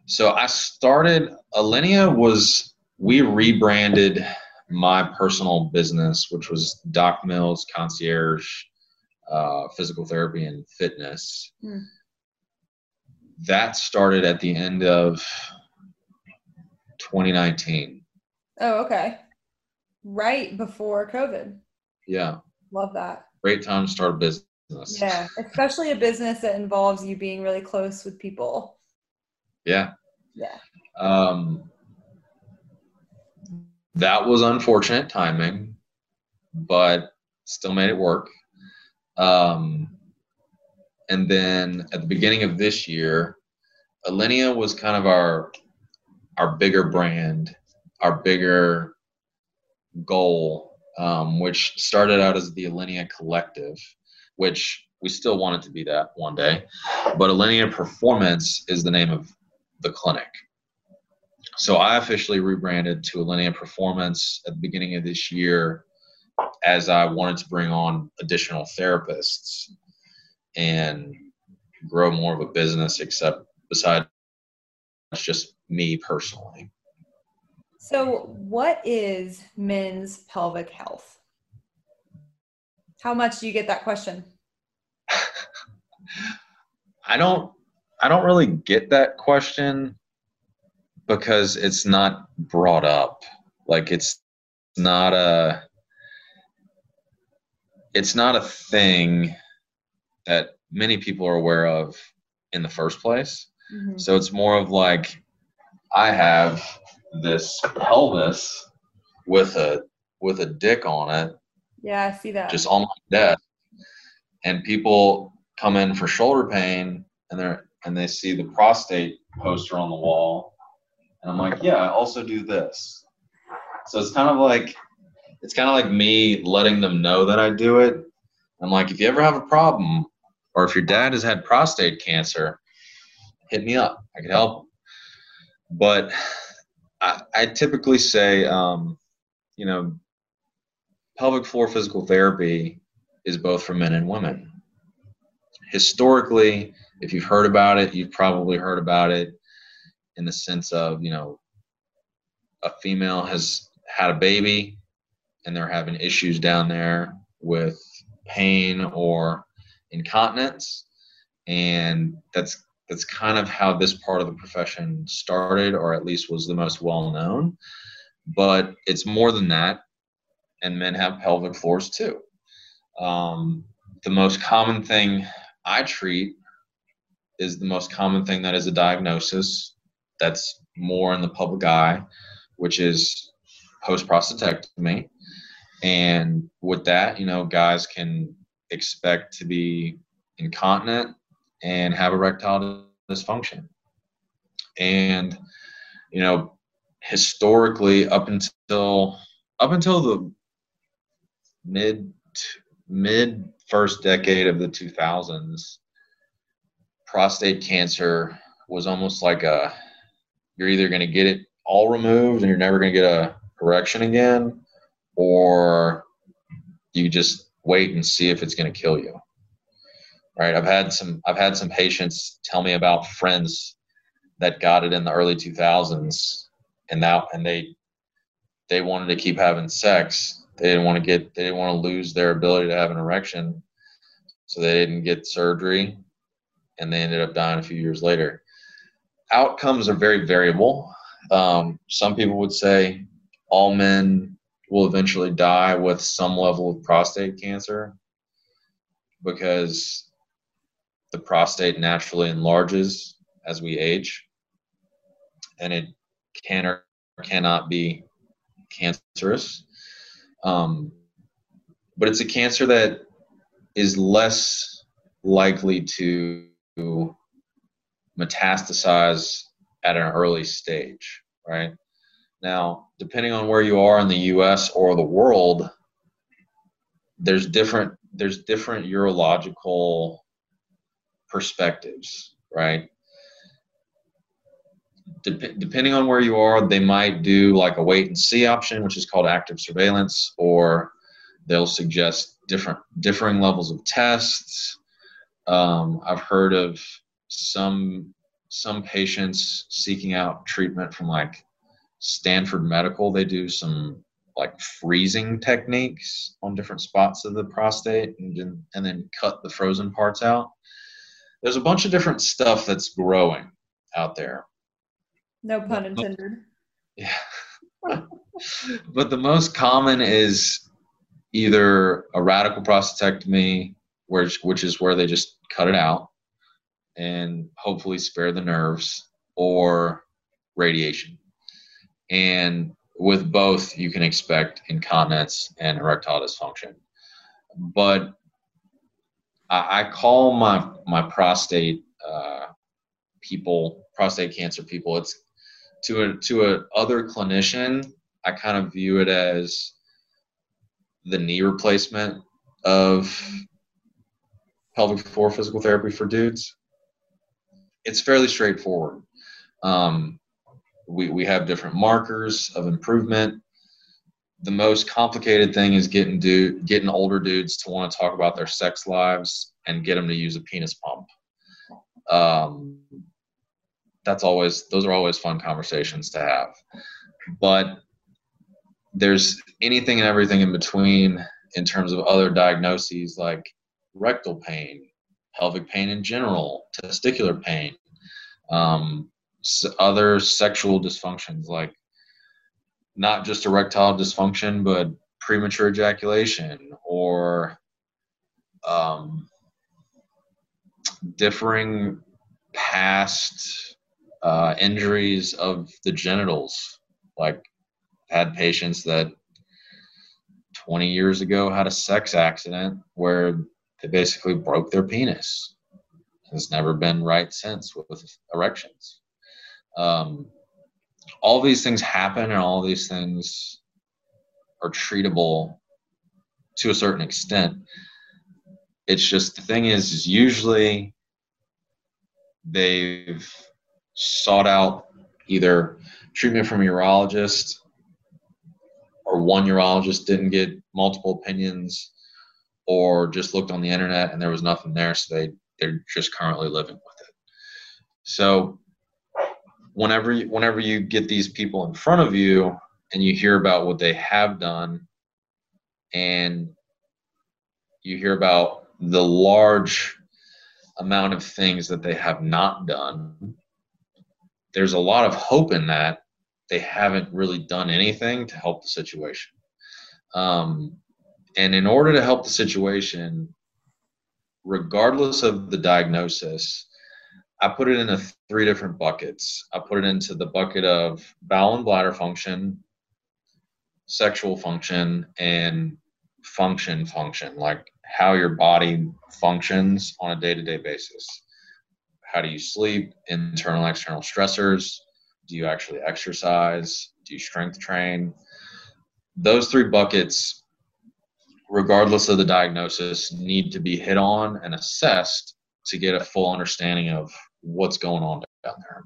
So I started Alinea was we rebranded my personal business, which was Doc Mills Concierge uh, Physical Therapy and Fitness. Hmm. That started at the end of 2019. Oh, okay. Right before COVID. Yeah. Love that. Great time to start a business. Yeah, especially a business that involves you being really close with people. Yeah. Yeah. Um, that was unfortunate timing, but still made it work. Um, and then at the beginning of this year, Alinea was kind of our our bigger brand, our bigger goal, um, which started out as the Alinea Collective, which we still want it to be that one day. But Alinea Performance is the name of the clinic. So I officially rebranded to Alinea Performance at the beginning of this year as I wanted to bring on additional therapists and grow more of a business, except besides just me personally. So, what is men's pelvic health? How much do you get that question? <laughs> I don't I don't really get that question because it's not brought up. Like it's not a it's not a thing that many people are aware of in the first place. Mm-hmm. So it's more of like I have this pelvis with a with a dick on it. Yeah, I see that. Just on my desk. And people come in for shoulder pain and they're and they see the prostate poster on the wall. And I'm like, yeah, I also do this. So it's kind of like it's kind of like me letting them know that I do it. I'm like, if you ever have a problem, or if your dad has had prostate cancer, hit me up. I can help. But I, I typically say, um, you know, pelvic floor physical therapy is both for men and women. Historically, if you've heard about it, you've probably heard about it in the sense of, you know, a female has had a baby and they're having issues down there with pain or incontinence. And that's that's kind of how this part of the profession started, or at least was the most well known. But it's more than that, and men have pelvic floors too. Um, the most common thing I treat is the most common thing that is a diagnosis that's more in the public eye, which is post prostatectomy. And with that, you know, guys can expect to be incontinent and have erectile dysfunction. And, you know, historically, up until up until the mid mid first decade of the 2000s, prostate cancer was almost like a you're either going to get it all removed and you're never going to get a erection again, or you just wait and see if it's going to kill you right? I've had some I've had some patients tell me about friends that got it in the early 2000s and now and they they wanted to keep having sex they didn't want to get they didn't want to lose their ability to have an erection, so they didn't get surgery, and they ended up dying a few years later. Outcomes are very variable. Um, some people would say all men will eventually die with some level of prostate cancer because the prostate naturally enlarges as we age and it can or cannot be cancerous. Um, but it's a cancer that is less likely to metastasize at an early stage, right? Now, depending on where you are in the US or the world, there's different there's different urological perspectives, right? Dep- depending on where you are, they might do like a wait and see option, which is called active surveillance, or they'll suggest different differing levels of tests. Um, I've heard of some some patients seeking out treatment from like Stanford Medical. They do some like freezing techniques on different spots of the prostate and and then cut the frozen parts out. There's a bunch of different stuff that's growing out there. No pun intended. Yeah. <laughs> but the most common is either a radical prostatectomy, which which is where they just cut it out and hopefully spare the nerves, or radiation. And with both, you can expect incontinence and erectile dysfunction. But I, call my my prostate uh, people, prostate cancer people. It's to a to a other clinician. I kind of view it as the knee replacement of pelvic floor physical therapy for dudes. It's fairly straightforward. Um, we, we have different markers of improvement. The most complicated thing is getting dude, getting older dudes to want to talk about their sex lives and get them to use a penis pump. Um, that's always those are always fun conversations to have. But there's anything and everything in between in terms of other diagnoses like rectal pain, pelvic pain in general, testicular pain, um, other sexual dysfunctions like not just erectile dysfunction, but premature ejaculation or um, differing past uh, injuries of the genitals. Like, I've had patients that 20 years ago had a sex accident where they basically broke their penis. Has never been right since with, with erections um, all these things happen and all these things are treatable to a certain extent. It's just the thing is, is usually they've sought out either treatment from a urologist or one urologist didn't get multiple opinions or just looked on the internet and there was nothing there so they they're just currently living with it. So whenever you, whenever you get these people in front of you and you hear about what they have done and you hear about the large amount of things that they have not done there's a lot of hope in that they haven't really done anything to help the situation. Um, and in order to help the situation regardless of the diagnosis I put it into three different buckets. I put it into the bucket of bowel and bladder function, sexual function, and function function, like how your body functions on a day to day basis. How do you sleep? Internal, external stressors. Do you actually exercise? Do you strength train? Those three buckets, regardless of the diagnosis, need to be hit on and assessed to get a full understanding of what's going on down there.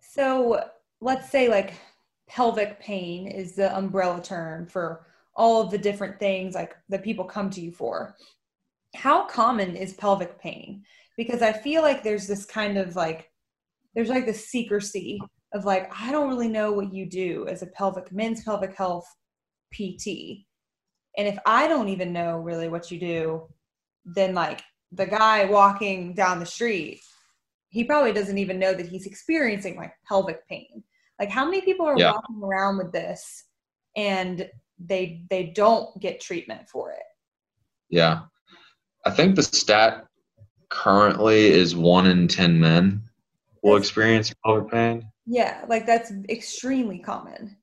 So let's say like pelvic pain is the umbrella term for all of the different things like that people come to you for. How common is pelvic pain? Because I feel like there's this kind of like there's like the secrecy of like, I don't really know what you do as a pelvic men's pelvic health PT. And if I don't even know really what you do, then like the guy walking down the street, he probably doesn't even know that he's experiencing like pelvic pain. Like how many people are Yeah. walking around with this and they they don't get treatment for it? Yeah. I think the stat currently is one in 10 men will experience pelvic pain. Yeah, like that's extremely common.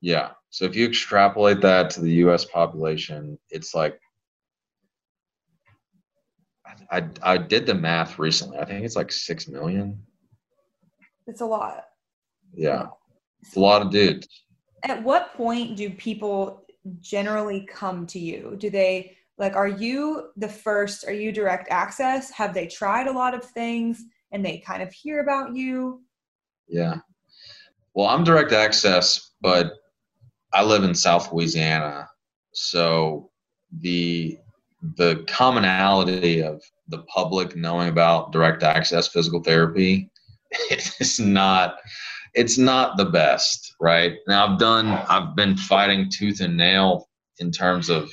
Yeah. So if you extrapolate that to the US population, it's like I, I, did the math recently. I think it's like 6 million. It's a lot. Yeah. It's a lot of dudes. At what point do people generally come to you? Do they like are you the first are you direct access? Have they tried a lot of things and they kind of hear about you? Yeah. Well, I'm direct access, but I live in South Louisiana, so the the commonality of the public knowing about direct access physical therapy <laughs> is not it's not the best, right? Now I've done I've been fighting tooth and nail in terms of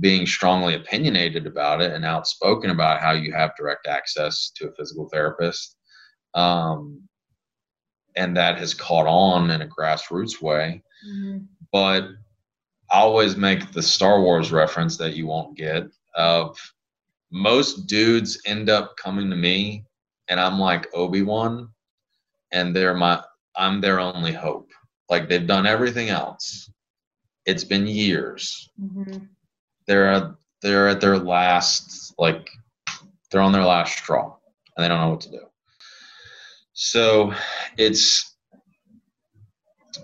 being strongly opinionated about it and outspoken about how you have direct access to a physical therapist. Um, and that has caught on in a grassroots way. But I always make the Star Wars reference that you won't get of most dudes end up coming to me and I'm like Obi-Wan and they're my I'm their only hope. Like they've done everything else. It's been years. Mm-hmm. They're at, they're at their last like they're on their last straw and they don't know what to do. So it's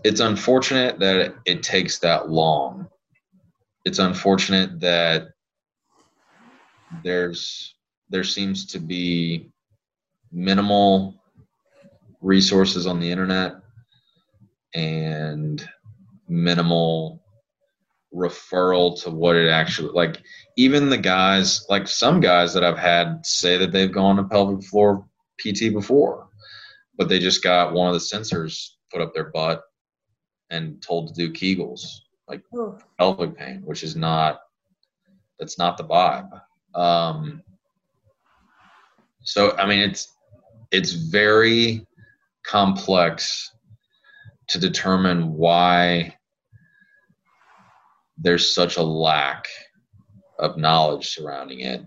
it's unfortunate that it, takes that long. It's unfortunate that there's there seems to be minimal resources on the internet and minimal referral to what it actually like even the guys like some guys that I've had say that they've gone to pelvic floor PT before but they just got one of the sensors put up their butt and told to do Kegels, like pelvic pain, which is not that's not the vibe. Um, so I mean, it's it's very complex to determine why there's such a lack of knowledge surrounding it,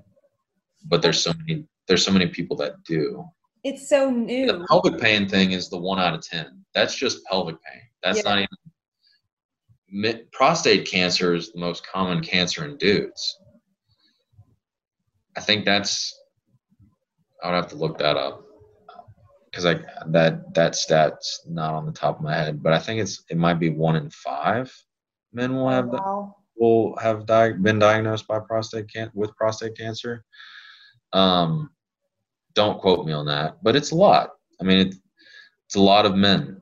but there's so many there's so many people that do. It's so new. The pelvic pain thing is the one out of ten. That's just pelvic pain. That's Yeah. not even. Prostate cancer is the most common cancer in dudes. I think that's. I would have to look that up because I that that stat's not on the top of my head, but I think it's it might be one in five men will have Wow. will have di- been diagnosed by prostate can- with prostate cancer. Um, don't quote me on that, but it's a lot. I mean, it, it's a lot of men.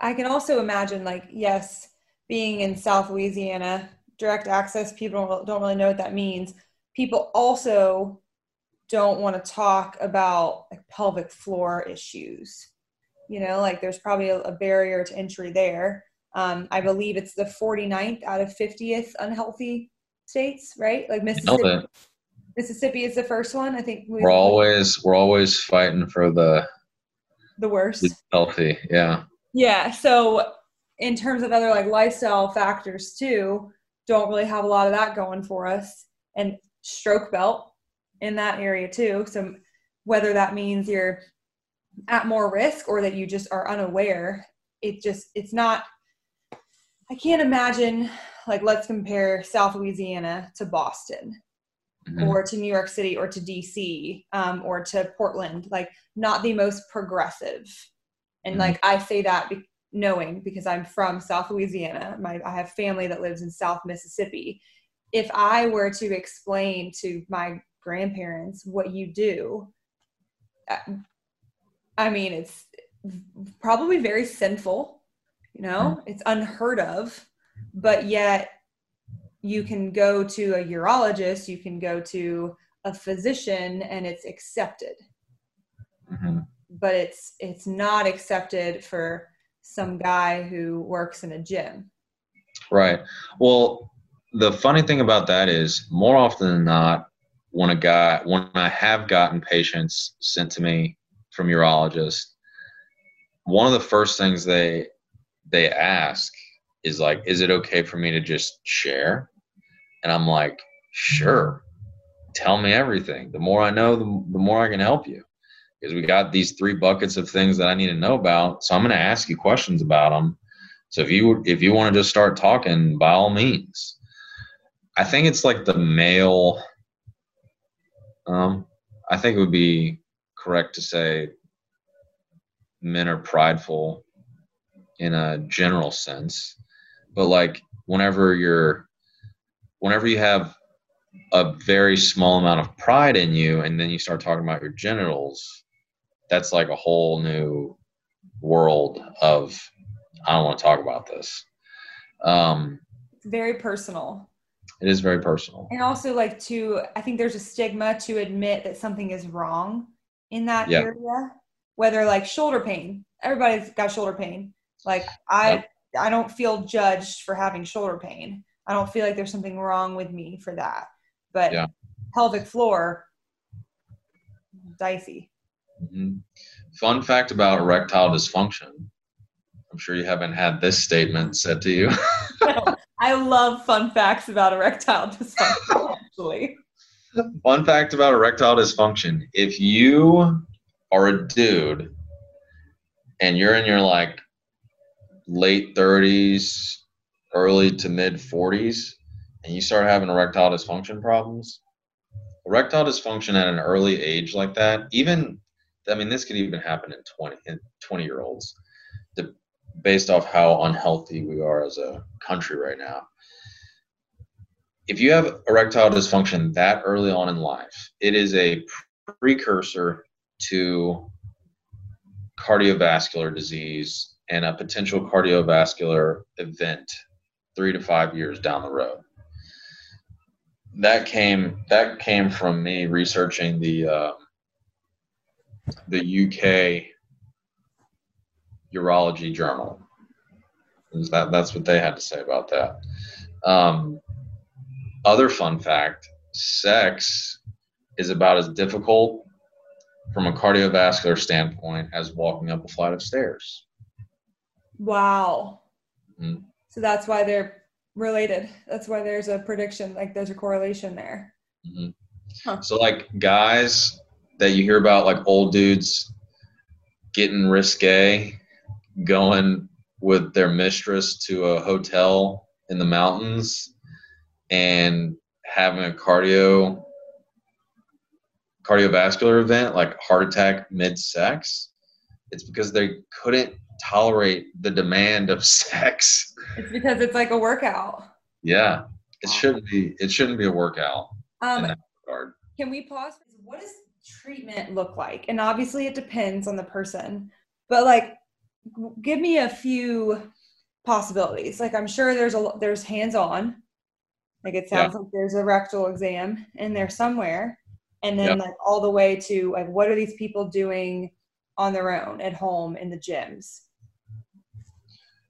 I can also imagine, like, yes, being in South Louisiana, direct access, people don't, really know what that means. People also don't want to talk about like pelvic floor issues. You know, like there's probably a, a barrier to entry there. Um, I believe it's the 49th out of 50th unhealthy states, right? Like Mississippi, Mississippi is the first one. I think we're always we're always fighting for the the worst. healthy. Yeah, Yeah. So in terms of other like lifestyle factors too, don't really have a lot of that going for us. And stroke belt in that area too. So whether that means you're at more risk or that you just are unaware, it just it's not I can't imagine like let's compare South Louisiana to Boston Mhm. or to New York City or to DC um, or to Portland, like not the most progressive. And Mhm. like I say that be- knowing because I'm from South Louisiana, my I have family that lives in South Mississippi. If I were to explain to my grandparents what you do, uh, I mean it's probably very sinful, you know, it's unheard of, but yet you can go to a urologist, you can go to a physician, and it's accepted. Mhm. But it's it's not accepted for some guy who works in a gym. Right. Well, the funny thing about that is more often than not, when a guy when I have gotten patients sent to me from urologists, one of the first things they they ask is like, is it okay for me to just share? And I'm like, sure. Tell me everything. The more I know, the, the more I can help you. Because we got these three buckets of things that I need to know about. So I'm going to ask you questions about them. So if you if you want to just start talking, by all means. I think it's like the male. Um, I think it would be correct to say men are prideful in a general sense, but like whenever you're, whenever you have a very small amount of pride in you, and then you start talking about your genitals, that's like a whole new world of I don't want to talk about this. Um, it's very personal. It is very personal. And also, like, to, I think there's a stigma to admit that something is wrong in that yeah. area, whether like shoulder pain, everybody's got shoulder pain. Like, I. I don't feel judged for having shoulder pain. I don't feel like there's something wrong with me for that. But yeah. pelvic floor, dicey. Mm-hmm. Fun fact about erectile dysfunction. I'm sure you haven't had this statement said to you. <laughs> I love fun facts about erectile dysfunction, actually. Fun fact about erectile dysfunction if you are a dude and you're in your like late 30s, early to mid 40s, and you start having erectile dysfunction problems, erectile dysfunction at an early age like that, even I mean, this could even happen in 20 in 20 year olds based off how unhealthy we are as a country right now. If you have erectile dysfunction that early on in life, it is a precursor to cardiovascular disease and a potential cardiovascular event three to five years down the road. That came that came from me researching the uh, the UK Urology Journal. That, that's what they had to say about that. Um, other fun fact sex is about as difficult from a cardiovascular standpoint as walking up a flight of stairs. Wow. Mm-hmm. So that's why they're related. That's why there's a prediction, like there's a correlation there. Mm-hmm. Huh. So, like guys that you hear about, like old dudes getting risque going with their mistress to a hotel in the mountains and having a cardio cardiovascular event like heart attack mid sex it's because they couldn't tolerate the demand of <laughs> sex. It's because it's like a workout. Yeah. It shouldn't be it shouldn't be a workout um, can we pause? What does treatment look like and obviously it depends on the person but like give me a few possibilities. Like I'm sure there's a there's hands-on. Like it sounds yeah. like there's a rectal exam in there somewhere, and then like all the way to like what are these people doing on their own at home in the gyms?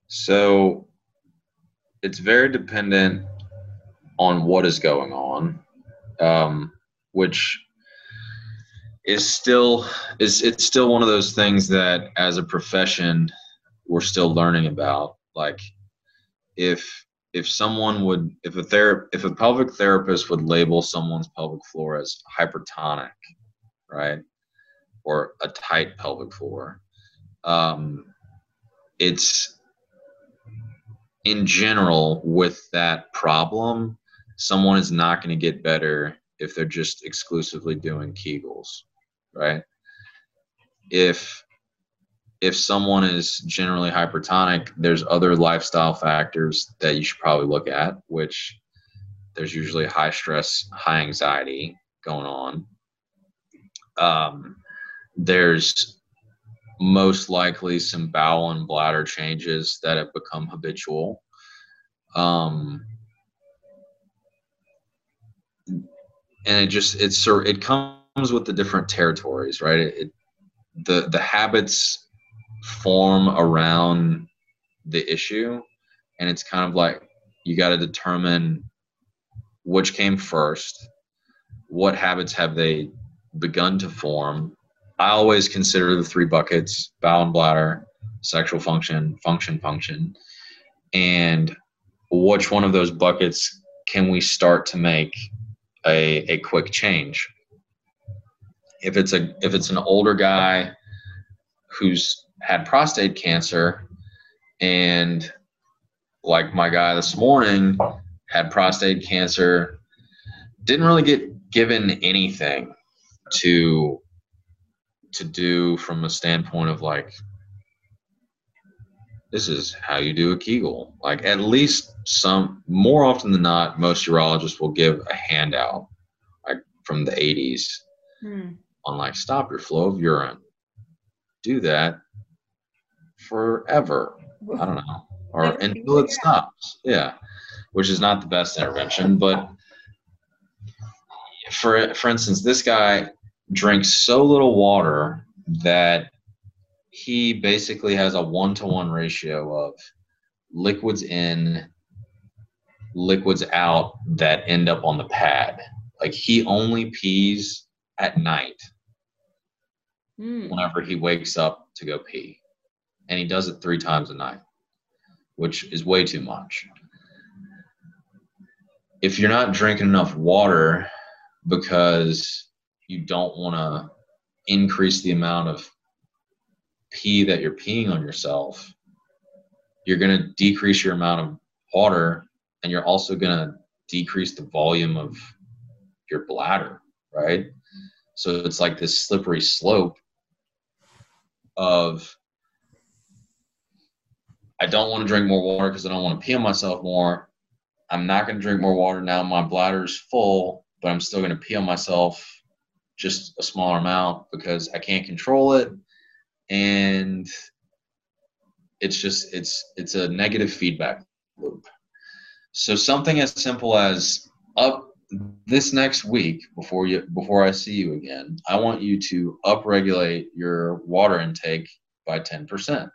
So it's very dependent on what is going on, um, which is still is it's still one of those things that as a profession we're still learning about. Like if if someone would if a ther- if a pelvic therapist would label someone's pelvic floor as hypertonic right or a tight pelvic floor um, it's in general with that problem someone is not going to get better if they're just exclusively doing kegels right? If if someone is generally hypertonic, there's other lifestyle factors that you should probably look at, which there's usually high stress, high anxiety going on. Um, there's most likely some bowel and bladder changes that have become habitual. Um, and it just it's it comes comes with the different territories, right? It, the the habits form around the issue and it's kind of like you got to determine which came first what habits have they begun to form i always consider the three buckets bowel and bladder sexual function function function and which one of those buckets can we start to make a, a quick change if it's a if it's an older guy who's had prostate cancer and like my guy this morning had prostate cancer didn't really get given anything to to do from a standpoint of like this is how you do a kegel like at least some more often than not most urologists will give a handout like from the 80s hmm. On like stop your flow of urine. Do that forever. I don't know. <laughs> Or until it stops. Yeah. Which is not the best intervention but for for instance this guy drinks so little water that he basically has a one to one ratio of liquids in, liquids out that end up on the pad. Like he only pees at night mm. whenever he wakes up to go pee. And he does it three times a night, which is way too much. If you're not drinking enough water because you don't want to increase the amount of pee that you're peeing on yourself, you're going to decrease your amount of water and you're also going to decrease the volume of your bladder, right? So it's like this slippery slope of I don't want to drink more water because I don't want to pee on myself more. I'm not going to drink more water now. My bladder is full, but I'm still going to pee on myself just a smaller amount because I can't control it and it's just it's it's a negative feedback loop so something as simple as up this next week before you before i see you again i want you to upregulate your water intake by 10%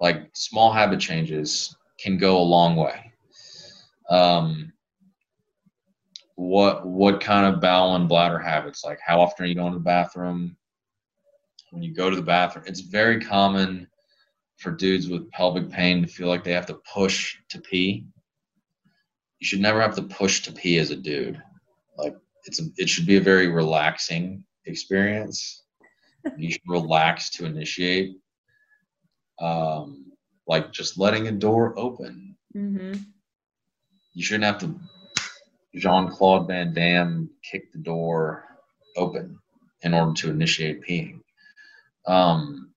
like small habit changes can go a long way um, what what kind of bowel and bladder habits like how often are you going to the bathroom when you go to the bathroom. It's very common for dudes with pelvic pain to feel like they have to push to pee. You should never have to push to pee as a dude. Like it's a, it should be a very relaxing experience. you should relax to initiate. Um, like just letting a door open. Mm-hmm. You shouldn't have to Jean Claude Van Damme kick the door open in order to initiate peeing. Um,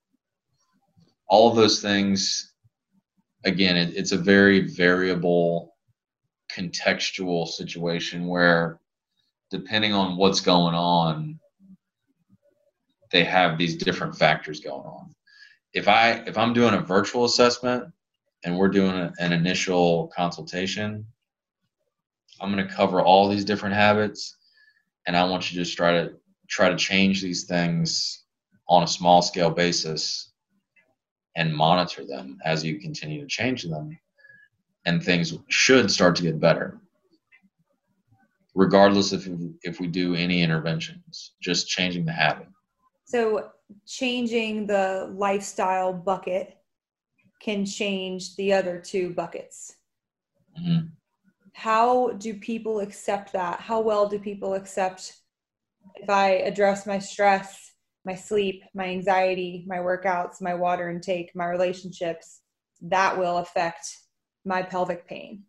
all of those things, again, it, it's a very variable, contextual situation where, depending on what's going on, they have these different factors going on. If I if I'm doing a virtual assessment and we're doing a, an initial consultation, I'm going to cover all these different habits, and I want you to just try to try to change these things on a small scale basis and monitor them as you continue to change them and things should start to get better regardless if if we do any interventions just changing the habit. So changing the lifestyle bucket can change the other two buckets. Mm-hmm. how do people accept that? How well do people accept if i address my stress my sleep, my anxiety, my workouts, my water intake, my relationships, that will affect my pelvic pain.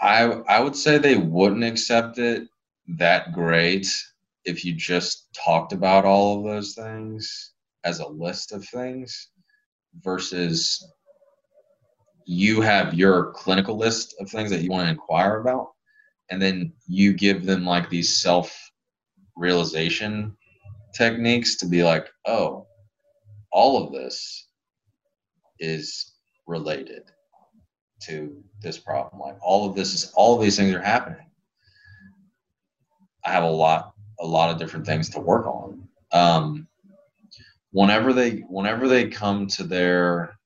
I I would say they wouldn't accept it that great if you just talked about all of those things as a list of things versus you have your clinical list of things that you want to inquire about and then you give them like these self realization techniques to be like, oh, all of this is related to this problem. Like all of this is all of these things are happening. I have a lot a lot of different things to work on. Um, whenever they whenever they come to their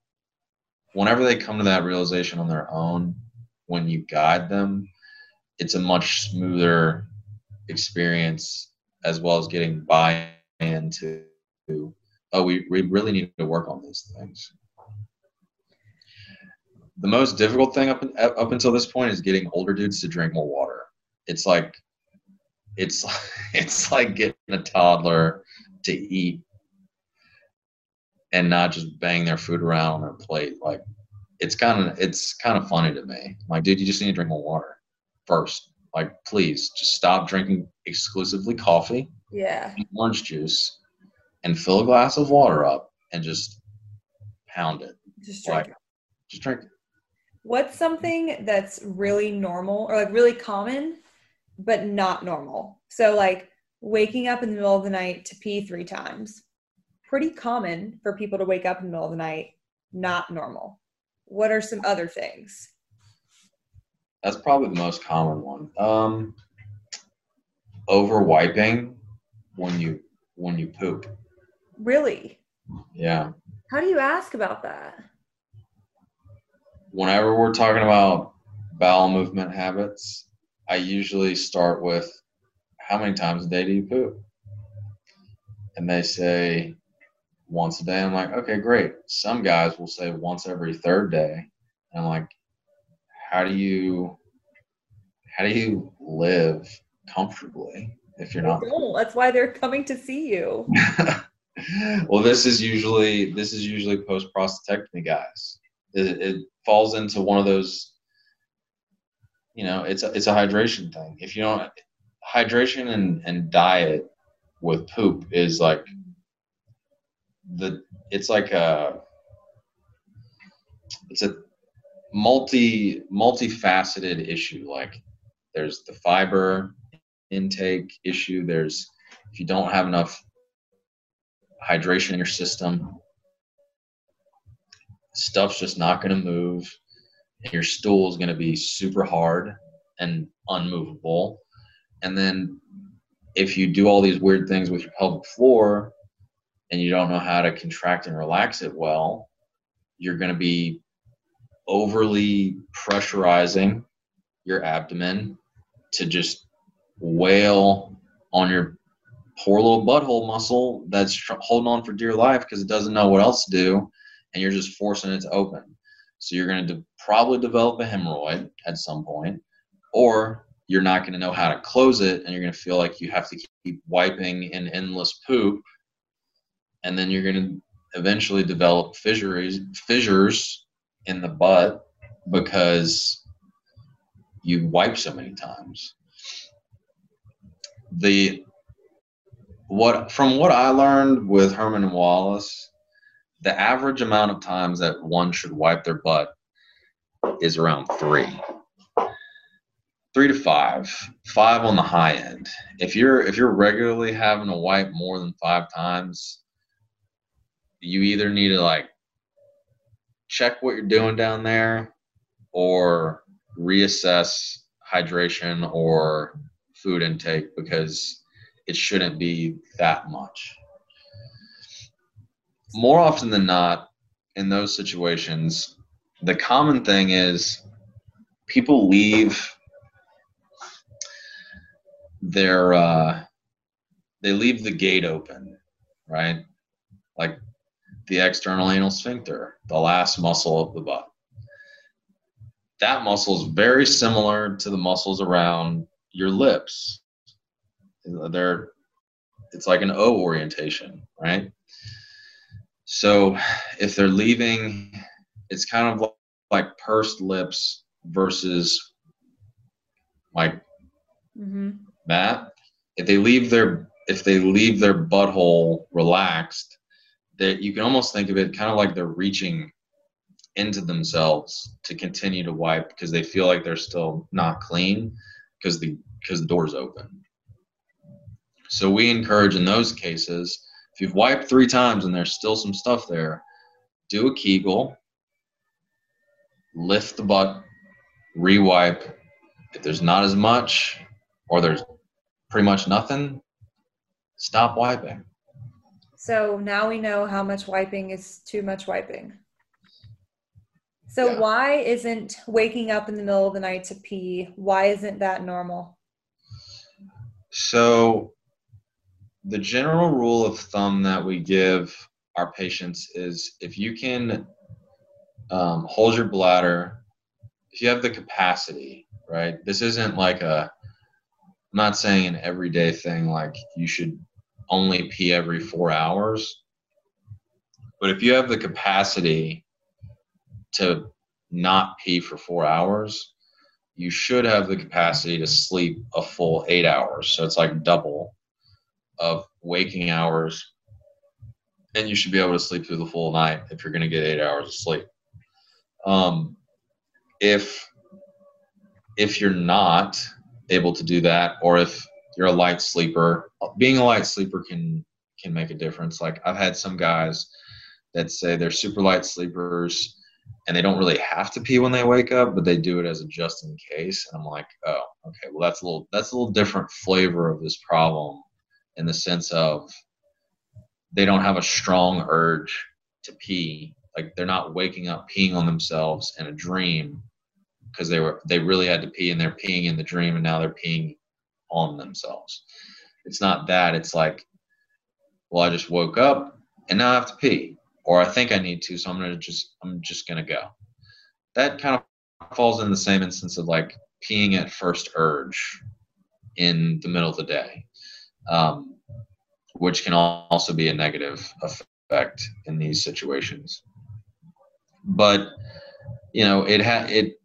whenever they come to that realization on their own, when you guide them, it's a much smoother experience as well as getting buy-in to oh we, we really need to work on these things. The most difficult thing up up until this point is getting older dudes to drink more water. It's like it's <laughs> it's like getting a toddler to eat and not just bang their food around on their plate. Like it's kind of it's kind of funny to me. Like dude you just need to drink more water first. Like please just stop drinking exclusively coffee. Yeah. Orange juice and fill a glass of water up and just pound it. Just drink like, it. just drink it. What's something that's really normal or like really common but not normal? So like waking up in the middle of the night to pee three times. Pretty common for people to wake up in the middle of the night not normal. What are some other things? That's probably the most common one. Um over wiping when you when you poop really? Yeah. How do you ask about that? Whenever we're talking about bowel movement habits i usually start with how many times a day do you poop? And they say once a day. I'm like okay great. Some guys will say once every third day. And i'm like how do you how do you live comfortably if you're not don't. that's why they're coming to see you <laughs> well this is usually this is usually post prostatectomy guys. It, it falls into one of those you know it's a, it's a hydration thing. If you don't hydration and, and diet with poop is like the it's like a it's a multi multifaceted issue. Like there's the fiber intake issue. There's if you don't have enough hydration in your system. Stuff's just not going to move and your stool is going to be super hard and unmovable. And then if you do all these weird things with your pelvic floor and you don't know how to contract and relax it well you're going to be overly pressurizing your abdomen to just wail on your poor little butthole muscle that's tr- holding on for dear life because it doesn't know what else to do and you're just forcing it to open. So you're going to de- probably develop a hemorrhoid at some point or you're not going to know how to close it and you're going to feel like you have to keep wiping an endless poop. And then you're going to eventually develop fissures fissures in the butt because you wipe so many times. The what from what I learned with Herman and Wallace, the average amount of times that one should wipe their butt is around three. Three to five. Five on the high end. If you're if you're regularly having to wipe more than five times, you either need to like check what you're doing down there or reassess hydration or food intake because it shouldn't be that much. More often than not, in those situations, the common thing is people leave their uh, they leave the gate open, right? Like the external anal sphincter, the last muscle of the butt. That muscle is very similar to the muscles around your lips. They're it's like an O orientation, right? So if they're leaving, it's kind of like pursed lips versus like mm-hmm. that. If they leave their if they leave their butthole relaxed, that you can almost think of it kind of like they're reaching into themselves to continue to wipe because they feel like they're still not clean because the because the door's open. So we encourage in those cases, if you've wiped three times and there's still some stuff there, do a Kegel, lift the butt, rewipe. If there's not as much, or there's pretty much nothing, stop wiping. So now we know how much wiping is too much wiping. So Yeah. why isn't waking up in the middle of the night to pee? Why isn't that normal? So, the general rule of thumb that we give our patients is if you can um, hold your bladder, if you have the capacity, right? This isn't like a, I'm not saying an everyday thing like you should only pee every four hours. But if you have the capacity to not pee for four hours, you should have the capacity to sleep a full eight hours. So it's like double of waking hours. And you should be able to sleep through the full night if you're going to get eight hours of sleep. Um, if if you're not able to do that, or if you're a light sleeper, being a light sleeper can can make a difference. Like I've had some guys that say they're super light sleepers and they don't really have to pee when they wake up, but they do it as a just in case. And I'm like, oh, okay, well that's a little that's a little different flavor of this problem in the sense of they don't have a strong urge to pee. Like they're not waking up peeing on themselves in a dream because they were they really had to pee and they're peeing in the dream and now they're peeing on themselves. It's not that. It's like, well, I just woke up and now I have to pee or I think I need to, so I'm gonna just I'm just gonna go. That kind of falls in the same instance of like peeing at first urge in the middle of the day, um, which can also be a negative effect in these situations. But you know, it had it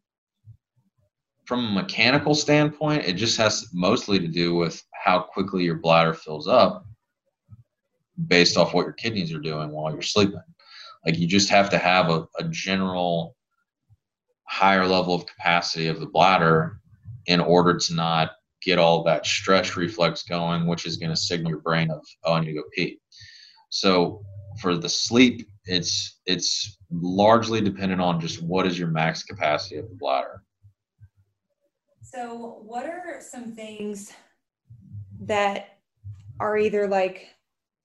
from a mechanical standpoint, it just has mostly to do with how quickly your bladder fills up based off what your kidneys are doing while you're sleeping. Like you just have to have a, a general higher level of capacity of the bladder in order to not get all that stretch reflex going, which is going to signal your brain of, oh, I need to go pee. So for the sleep, it's it's largely dependent on just what is your max capacity of the bladder. So, what are some things that are either like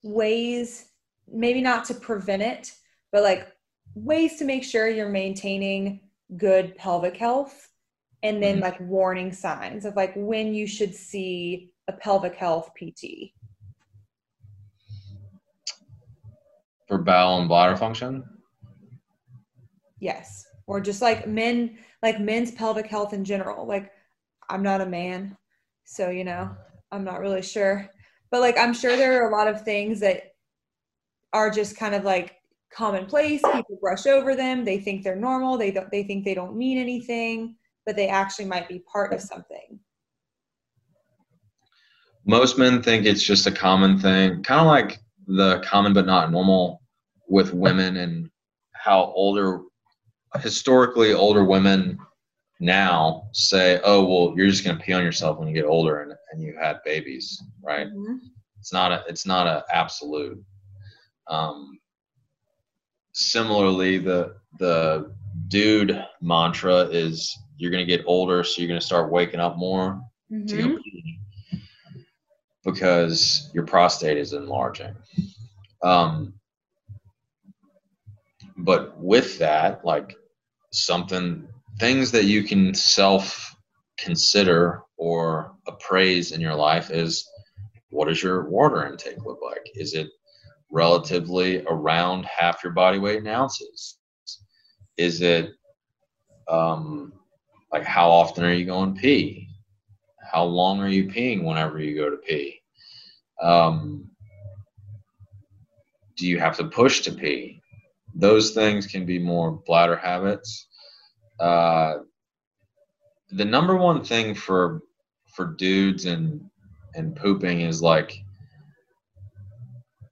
ways, maybe not to prevent it, but like ways to make sure you're maintaining good pelvic health? And then Mhm. like warning signs of like when you should see a pelvic health PT. For bowel and bladder function, Yes. Or just like men, like men's pelvic health in general. Like, I'm not a man, so, you know, I'm not really sure. But like, I'm sure there are a lot of things that are just kind of like commonplace. People brush over them. They think they're normal. They don't, they think they don't mean anything, but they actually might be part of something. most men think it's just a common thing, kind of like the common but not normal with women and how older, historically older women now say, oh, well, you're just going to pee on yourself when you get older and, and you had babies, right? It's not a, it's not a absolute. Um, similarly, the, the dude mantra is you're going to get older, so you're going to start waking up more to Mhm. go pee because your prostate is enlarging. Um, but with that, like something, things that you can self consider or appraise in your life is what does your water intake look like? Is it relatively around half your body weight in ounces? Is it um, like how often are you going to pee? How long are you peeing whenever you go to pee? Um, do you have to push to pee? Those things can be more bladder habits. Uh, the number one thing for for dudes and and pooping is like,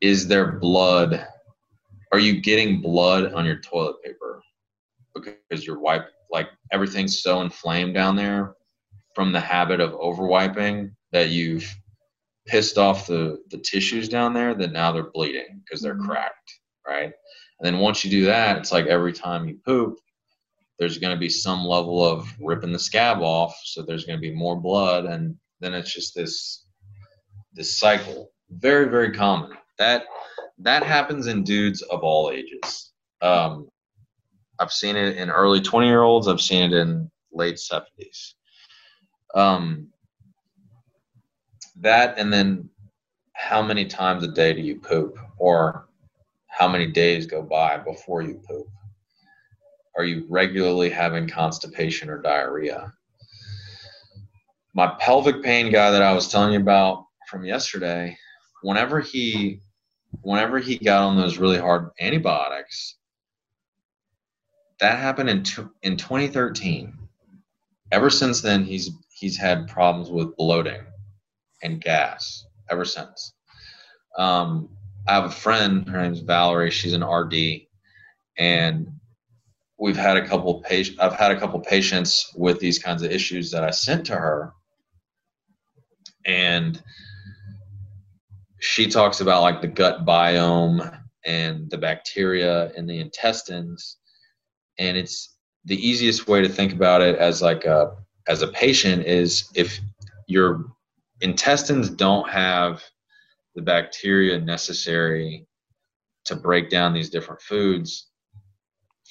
is there blood? Are you getting blood on your toilet paper because you're wipe like everything's so inflamed down there from the habit of over wiping that you've pissed off the the tissues down there that now they're bleeding because they're Mhm. cracked right and then once you do that it's like every time you poop there's going to be some level of ripping the scab off so there's going to be more blood and then it's just this this cycle. Very, very common. That that happens in dudes of all ages. Um, I've seen it in early 20 year olds. I've seen it in late 70s. Um, that and then how many times a day do you poop or how many days go by before you poop? Are you regularly having constipation or diarrhea? My pelvic pain guy that I was telling you about from yesterday, whenever he whenever he got on those really hard antibiotics, that happened in in 2013. Ever since then, he's he's had problems with bloating and gas ever since. Um, I have a friend. Her name's Valerie. She's an RD, and we've had a couple patients. I've had a couple patients with these kinds of issues that I sent to her, and she talks about like the gut biome and the bacteria in the intestines and it's the easiest way to think about it as like a as a patient is if your intestines don't have the bacteria necessary to break down these different foods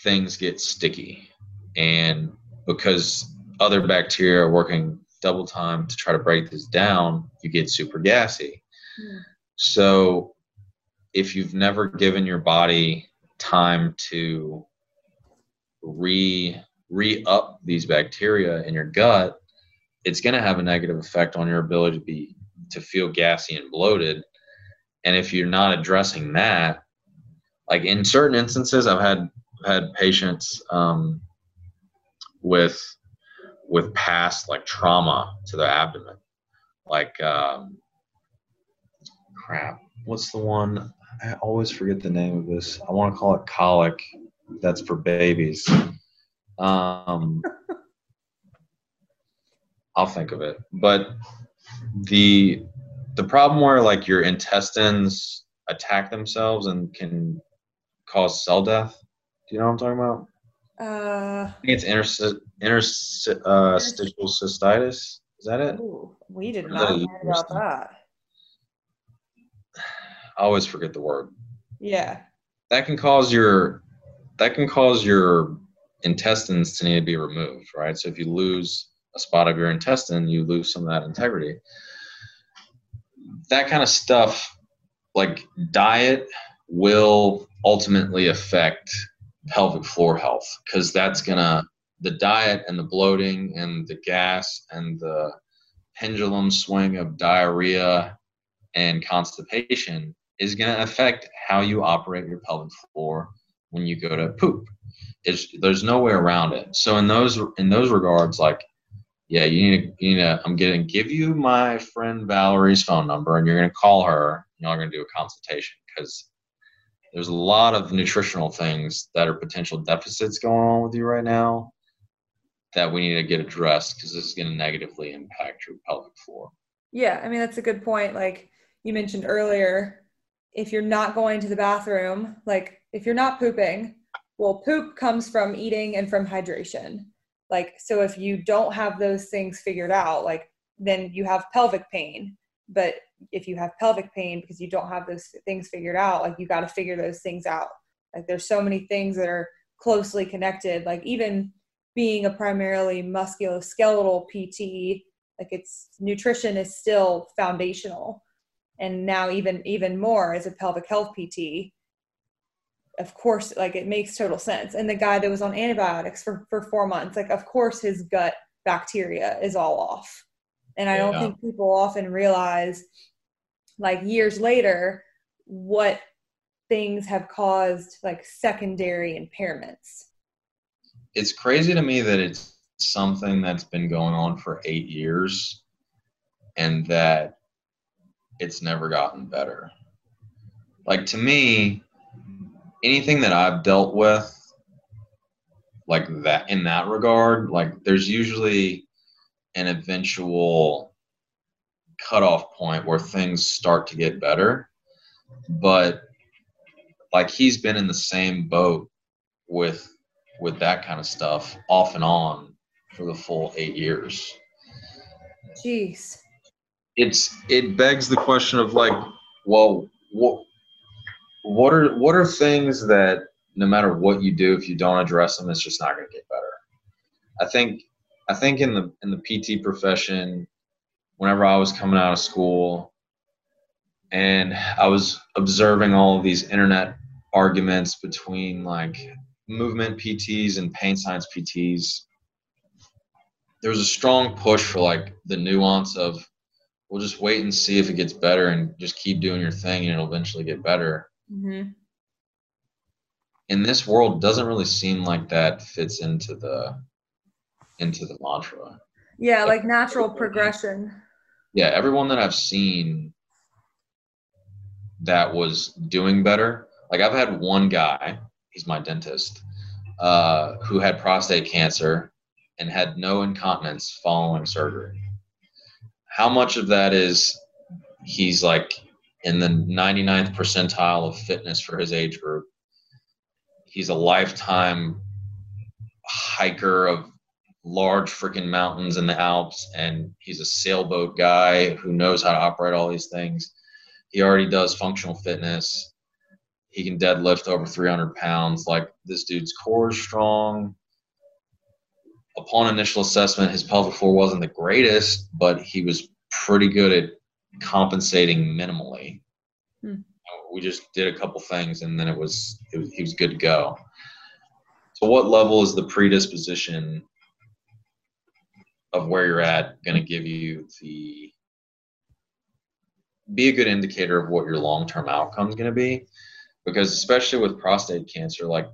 things get sticky and because other bacteria are working double time to try to break this down you get super gassy mm. so if you've never given your body time to re re up these bacteria in your gut, it's going to have a negative effect on your ability to be to feel gassy and bloated. And if you're not addressing that, like in certain instances, I've had had patients um, with with past like trauma to their abdomen, like um, crap. What's the one? I always forget the name of this. I want to call it colic that's for babies. Um, <laughs> I'll think of it. But the the problem where like your intestines attack themselves and can cause cell death. Do you know what I'm talking about? Uh, I think it's interstitial uh, cystitis. Is that it? Ooh, we did not hear about that. I always forget the word. Yeah. That can cause your that can cause your intestines to need to be removed, right? So if you lose a spot of your intestine, you lose some of that integrity. That kind of stuff, like diet, will ultimately affect pelvic floor health because that's gonna the diet and the bloating and the gas and the pendulum swing of diarrhea and constipation is going to affect how you operate your pelvic floor when you go to poop. It's, there's no way around it. So in those in those regards, like, yeah, you need to, you need to, I'm gonna give you my friend Valerie's phone number, and you're gonna call her. And you're gonna do a consultation because there's a lot of nutritional things that are potential deficits going on with you right now that we need to get addressed because this is going to negatively impact your pelvic floor. Yeah, I mean that's a good point. Like you mentioned earlier, if you're not going to the bathroom, like if you're not pooping, well, poop comes from eating and from hydration. Like, so if you don't have those things figured out, like, then you have pelvic pain. But if you have pelvic pain because you don't have those things figured out, like, you got to figure those things out. Like, there's so many things that are closely connected. Like, even being a primarily musculoskeletal PT, like, it's nutrition is still foundational. And now, even even more as a pelvic health PT, of course, like it makes total sense. And the guy that was on antibiotics for, for four months, like, of course, his gut bacteria is all off. And I yeah. don't think people often realize, like, years later, what things have caused like secondary impairments. It's crazy to me that it's something that's been going on for eight years and that it's never gotten better. Like, to me, anything that I've dealt with like that in that regard, like there's usually an eventual cutoff point where things start to get better. But like he's been in the same boat with with that kind of stuff off and on for the full eight years. Jeez. it's it begs the question of like, well, what what are what are things that no matter what you do, if you don't address them, it's just not going to get better. I think I think in the in the PT profession, whenever I was coming out of school, and I was observing all of these internet arguments between like movement PTs and pain science PTs. There was a strong push for like the nuance of we'll just wait and see if it gets better and just keep doing your thing and it'll eventually get better. Mm-hmm. In this world, doesn't really seem like that fits into the into the mantra. Yeah, like, like natural progression. Yeah, everyone that I've seen that was doing better. Like I've had one guy, he's my dentist, uh, who had prostate cancer and had no incontinence following surgery. How much of that is he's like in the 99th percentile of fitness for his age group? He's a lifetime hiker of large freaking mountains in the Alps, and he's a sailboat guy who knows how to operate all these things. He already does functional fitness. He can deadlift over 300 pounds. Like this dude's core is strong. Upon initial assessment, his pelvic floor wasn't the greatest, but he was pretty good at compensating minimally. Hmm. We just did a couple things, and then it was, it was he was good to go. So, what level is the predisposition of where you're at going to give you the be a good indicator of what your long-term outcome is going to be because especially with prostate cancer like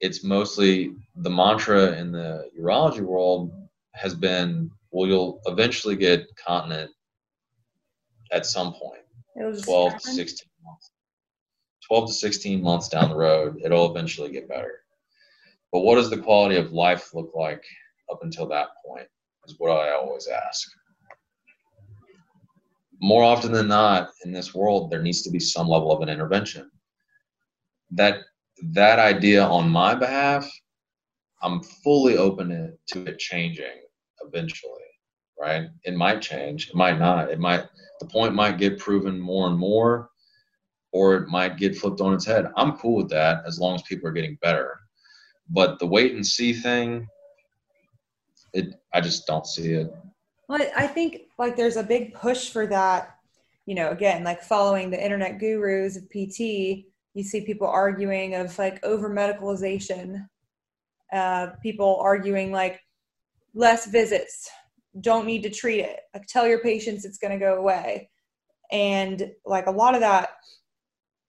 it's mostly the mantra in the urology world has been well you'll eventually get continent at some point 12 happen. to 16 months 12 to 16 months down the road it'll eventually get better but what does the quality of life look like up until that point is what I always ask. More often than not, in this world, there needs to be some level of an intervention. That that idea on my behalf, I'm fully open to it changing eventually. Right? It might change. It might not. It might. The point might get proven more and more, or it might get flipped on its head. I'm cool with that as long as people are getting better. But the wait and see thing, it I just don't see it. Well, I think like there's a big push for that. You know, again, like following the internet gurus of PT, you see people arguing of like over medicalization. Uh, people arguing like less visits, don't need to treat it. Like tell your patients it's going to go away. And like a lot of that,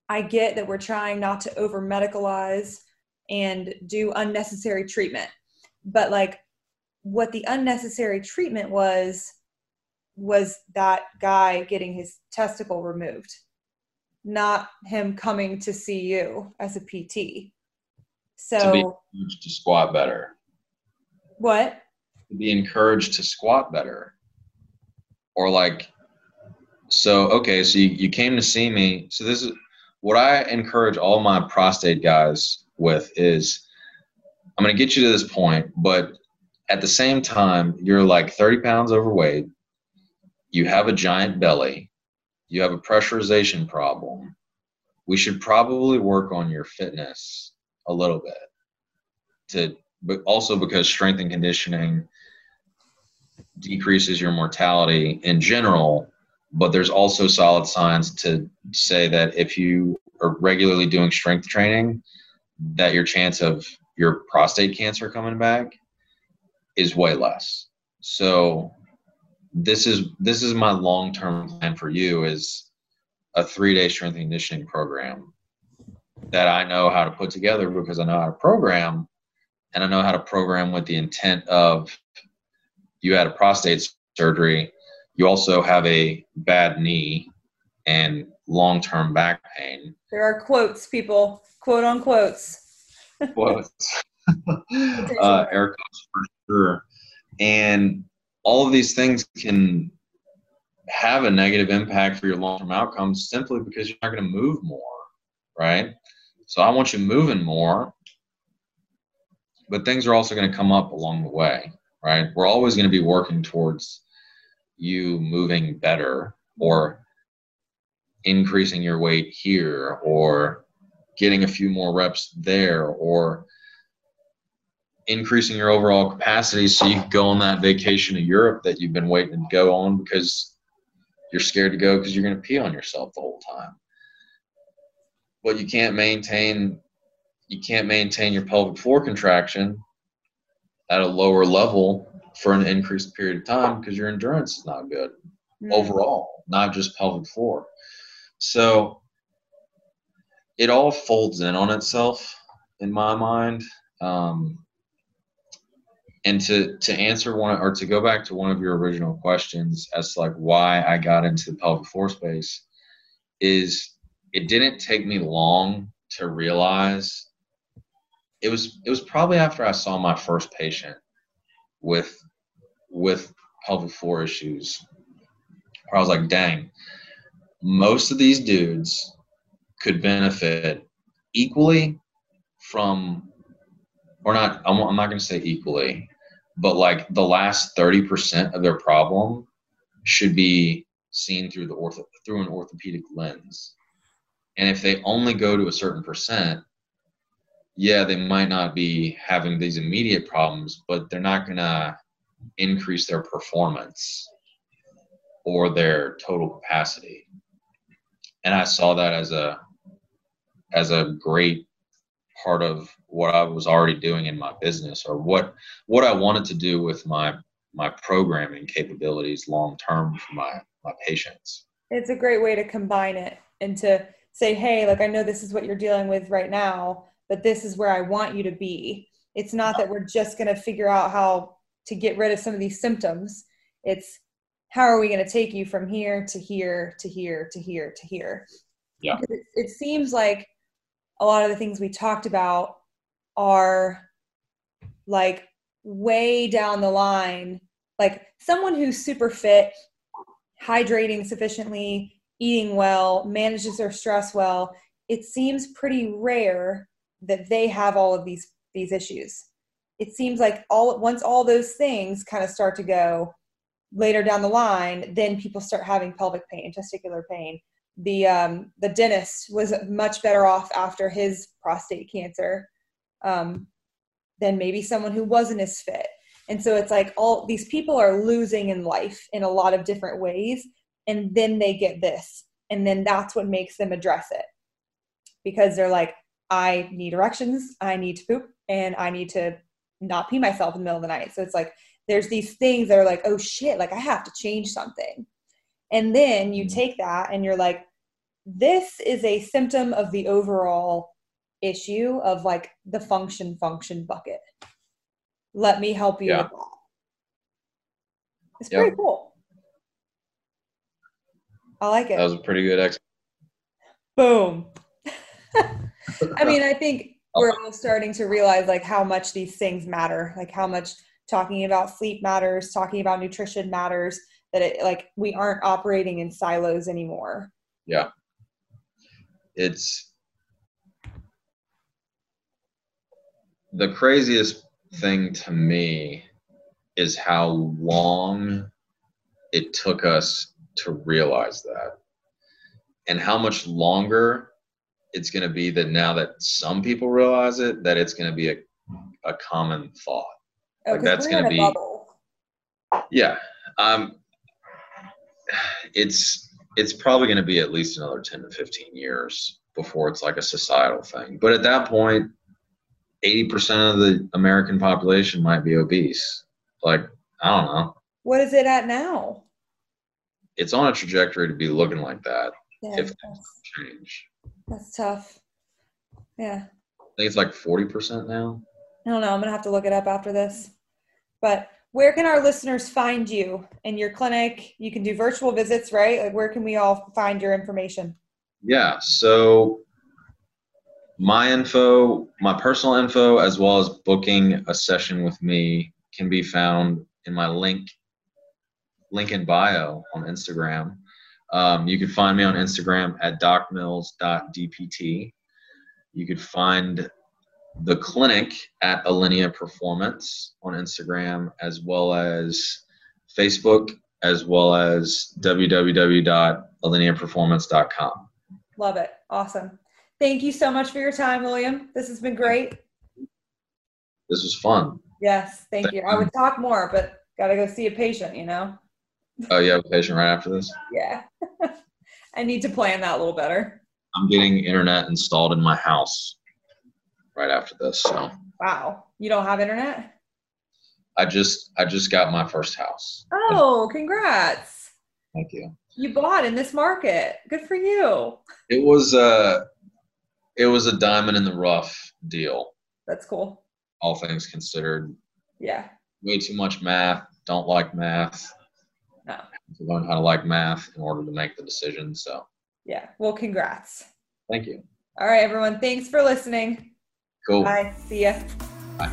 I get that we're trying not to over medicalize and do unnecessary treatment. But like what the unnecessary treatment was was that guy getting his testicle removed not him coming to see you as a pt so to be to squat better what to be encouraged to squat better. Or like so okay so you, you came to see me. So this is what i encourage all my prostate guys with is i'm going to get you to this point but at the same time, you're like 30 pounds overweight, you have a giant belly, you have a pressurization problem. We should probably work on your fitness a little bit to but also because strength and conditioning decreases your mortality in general but there's also solid science to say that if you are regularly doing strength training that your chance of your prostate cancer coming back is way less. So this is this is my long term plan for you is a three day strength and conditioning program that I know how to put together because I know how to program and I know how to program with the intent of you had a prostate surgery, you also have a bad knee and long term back pain. There are quotes, people, quote on quotes. quotes. <laughs> <laughs> uh, air quotes for sure. And all of these things can have a negative impact for your long term outcomes simply because you're not going to move more, right? So I want you moving more, but things are also going to come up along the way, right? We're always going to be working towards you moving better or increasing your weight here or getting a few more reps there or increasing your overall capacity so you can go on that vacation to Europe that you've been waiting to go on because you're scared to go because you're going to pee on yourself the whole time. But you can't maintain you can't maintain your pelvic floor contraction at a lower level for an increased period of time because your endurance is not good mm. overall, not just pelvic floor. So it all folds in on itself in my mind. Um, and to to answer one or to go back to one of your original questions as to like why I got into the pelvic floor space is it didn't take me long to realize it was it was probably after I saw my first patient with with pelvic floor issues where I was like, dang, most of these dudes could benefit equally from or not I'm, I'm not going to say equally but like the last 30% of their problem should be seen through the ortho through an orthopedic lens. And if they only go to a certain percent yeah they might not be having these immediate problems but they're not going to increase their performance or their total capacity and i saw that as a as a great part of what I was already doing in my business or what what I wanted to do with my my programming capabilities long term for my my patients. It's a great way to combine it and to say, hey, like I know this is what you're dealing with right now, but this is where I want you to be. It's not that we're just going to figure out how to get rid of some of these symptoms. It's how are we going to take you from here to here to here to here to here? Yeah. It, it seems like a lot of the things we talked about are like way down the line like someone who's super fit hydrating sufficiently eating well manages their stress well it seems pretty rare that they have all of these these issues. It seems like all once all those things kind of start to go later down the line then people start having pelvic pain testicular pain. The um, the dentist was much better off after his prostate cancer um, than maybe someone who wasn't as fit. And so it's like all these people are losing in life in a lot of different ways, and then they get this, and then that's what makes them address it. Because they're like, I need erections, I need to poop, and I need to not pee myself in the middle of the night. So it's like there's these things that are like, oh shit, like I have to change something. And then you mm-hmm. take that and you're like, this is a symptom of the overall issue of like the function function bucket. Let me help you yeah. with that. It's yep. pretty cool. I like it. That was a pretty good. Boom. <laughs> I mean, I think we're all starting to realize like how much these things matter, like how much talking about sleep matters, talking about nutrition matters, that it like we aren't operating in silos anymore. Yeah. It's the craziest thing to me is how long it took us to realize that and how much longer it's going to be that now that some people realize it that it's going to be a, a common thought oh, like that's going to be bubble. yeah um it's it's probably going to be at least another 10 to 15 years before it's like a societal thing but at that point 80% of the American population might be obese. Like, I don't know. What is it at now? It's on a trajectory to be looking like that yeah, if things change. That's tough. Yeah. I think it's like 40% now. I don't know. I'm going to have to look it up after this. But where can our listeners find you in your clinic? You can do virtual visits, right? Like, where can we all find your information? Yeah. So my info, my personal info, as well as booking a session with me can be found in my link, link in bio on Instagram. Um, you can find me on Instagram at docmills.dpt. You could find the clinic at Alinea Performance on Instagram, as well as Facebook as well as www.alineaperformance.com. Love it. Awesome. Thank you so much for your time, William. This has been great. This was fun. Yes, thank, thank you. you. I would talk more, but got to go see a patient, you know? Oh, you have a patient right after this? Yeah. <laughs> I need to plan that a little better. I'm getting internet installed in my house right after this. So. Wow. You don't have internet? I just I just got my first house. Oh, congrats. Thank you. You bought in this market. Good for you. It was a it was a diamond in the rough deal. That's cool. All things considered. Yeah. Way too much math. Don't like math. To learn how to like math in order to make the decision. So. Yeah. Well, congrats. Thank you. All right, everyone. Thanks for listening. Cool. Bye. See ya. Bye.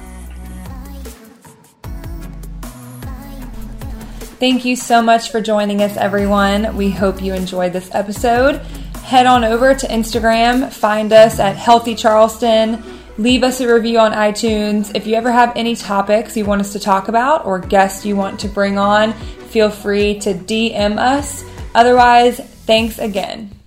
Thank you so much for joining us, everyone. We hope you enjoyed this episode. Head on over to Instagram, find us at Healthy Charleston, leave us a review on iTunes. If you ever have any topics you want us to talk about or guests you want to bring on, feel free to DM us. Otherwise, thanks again.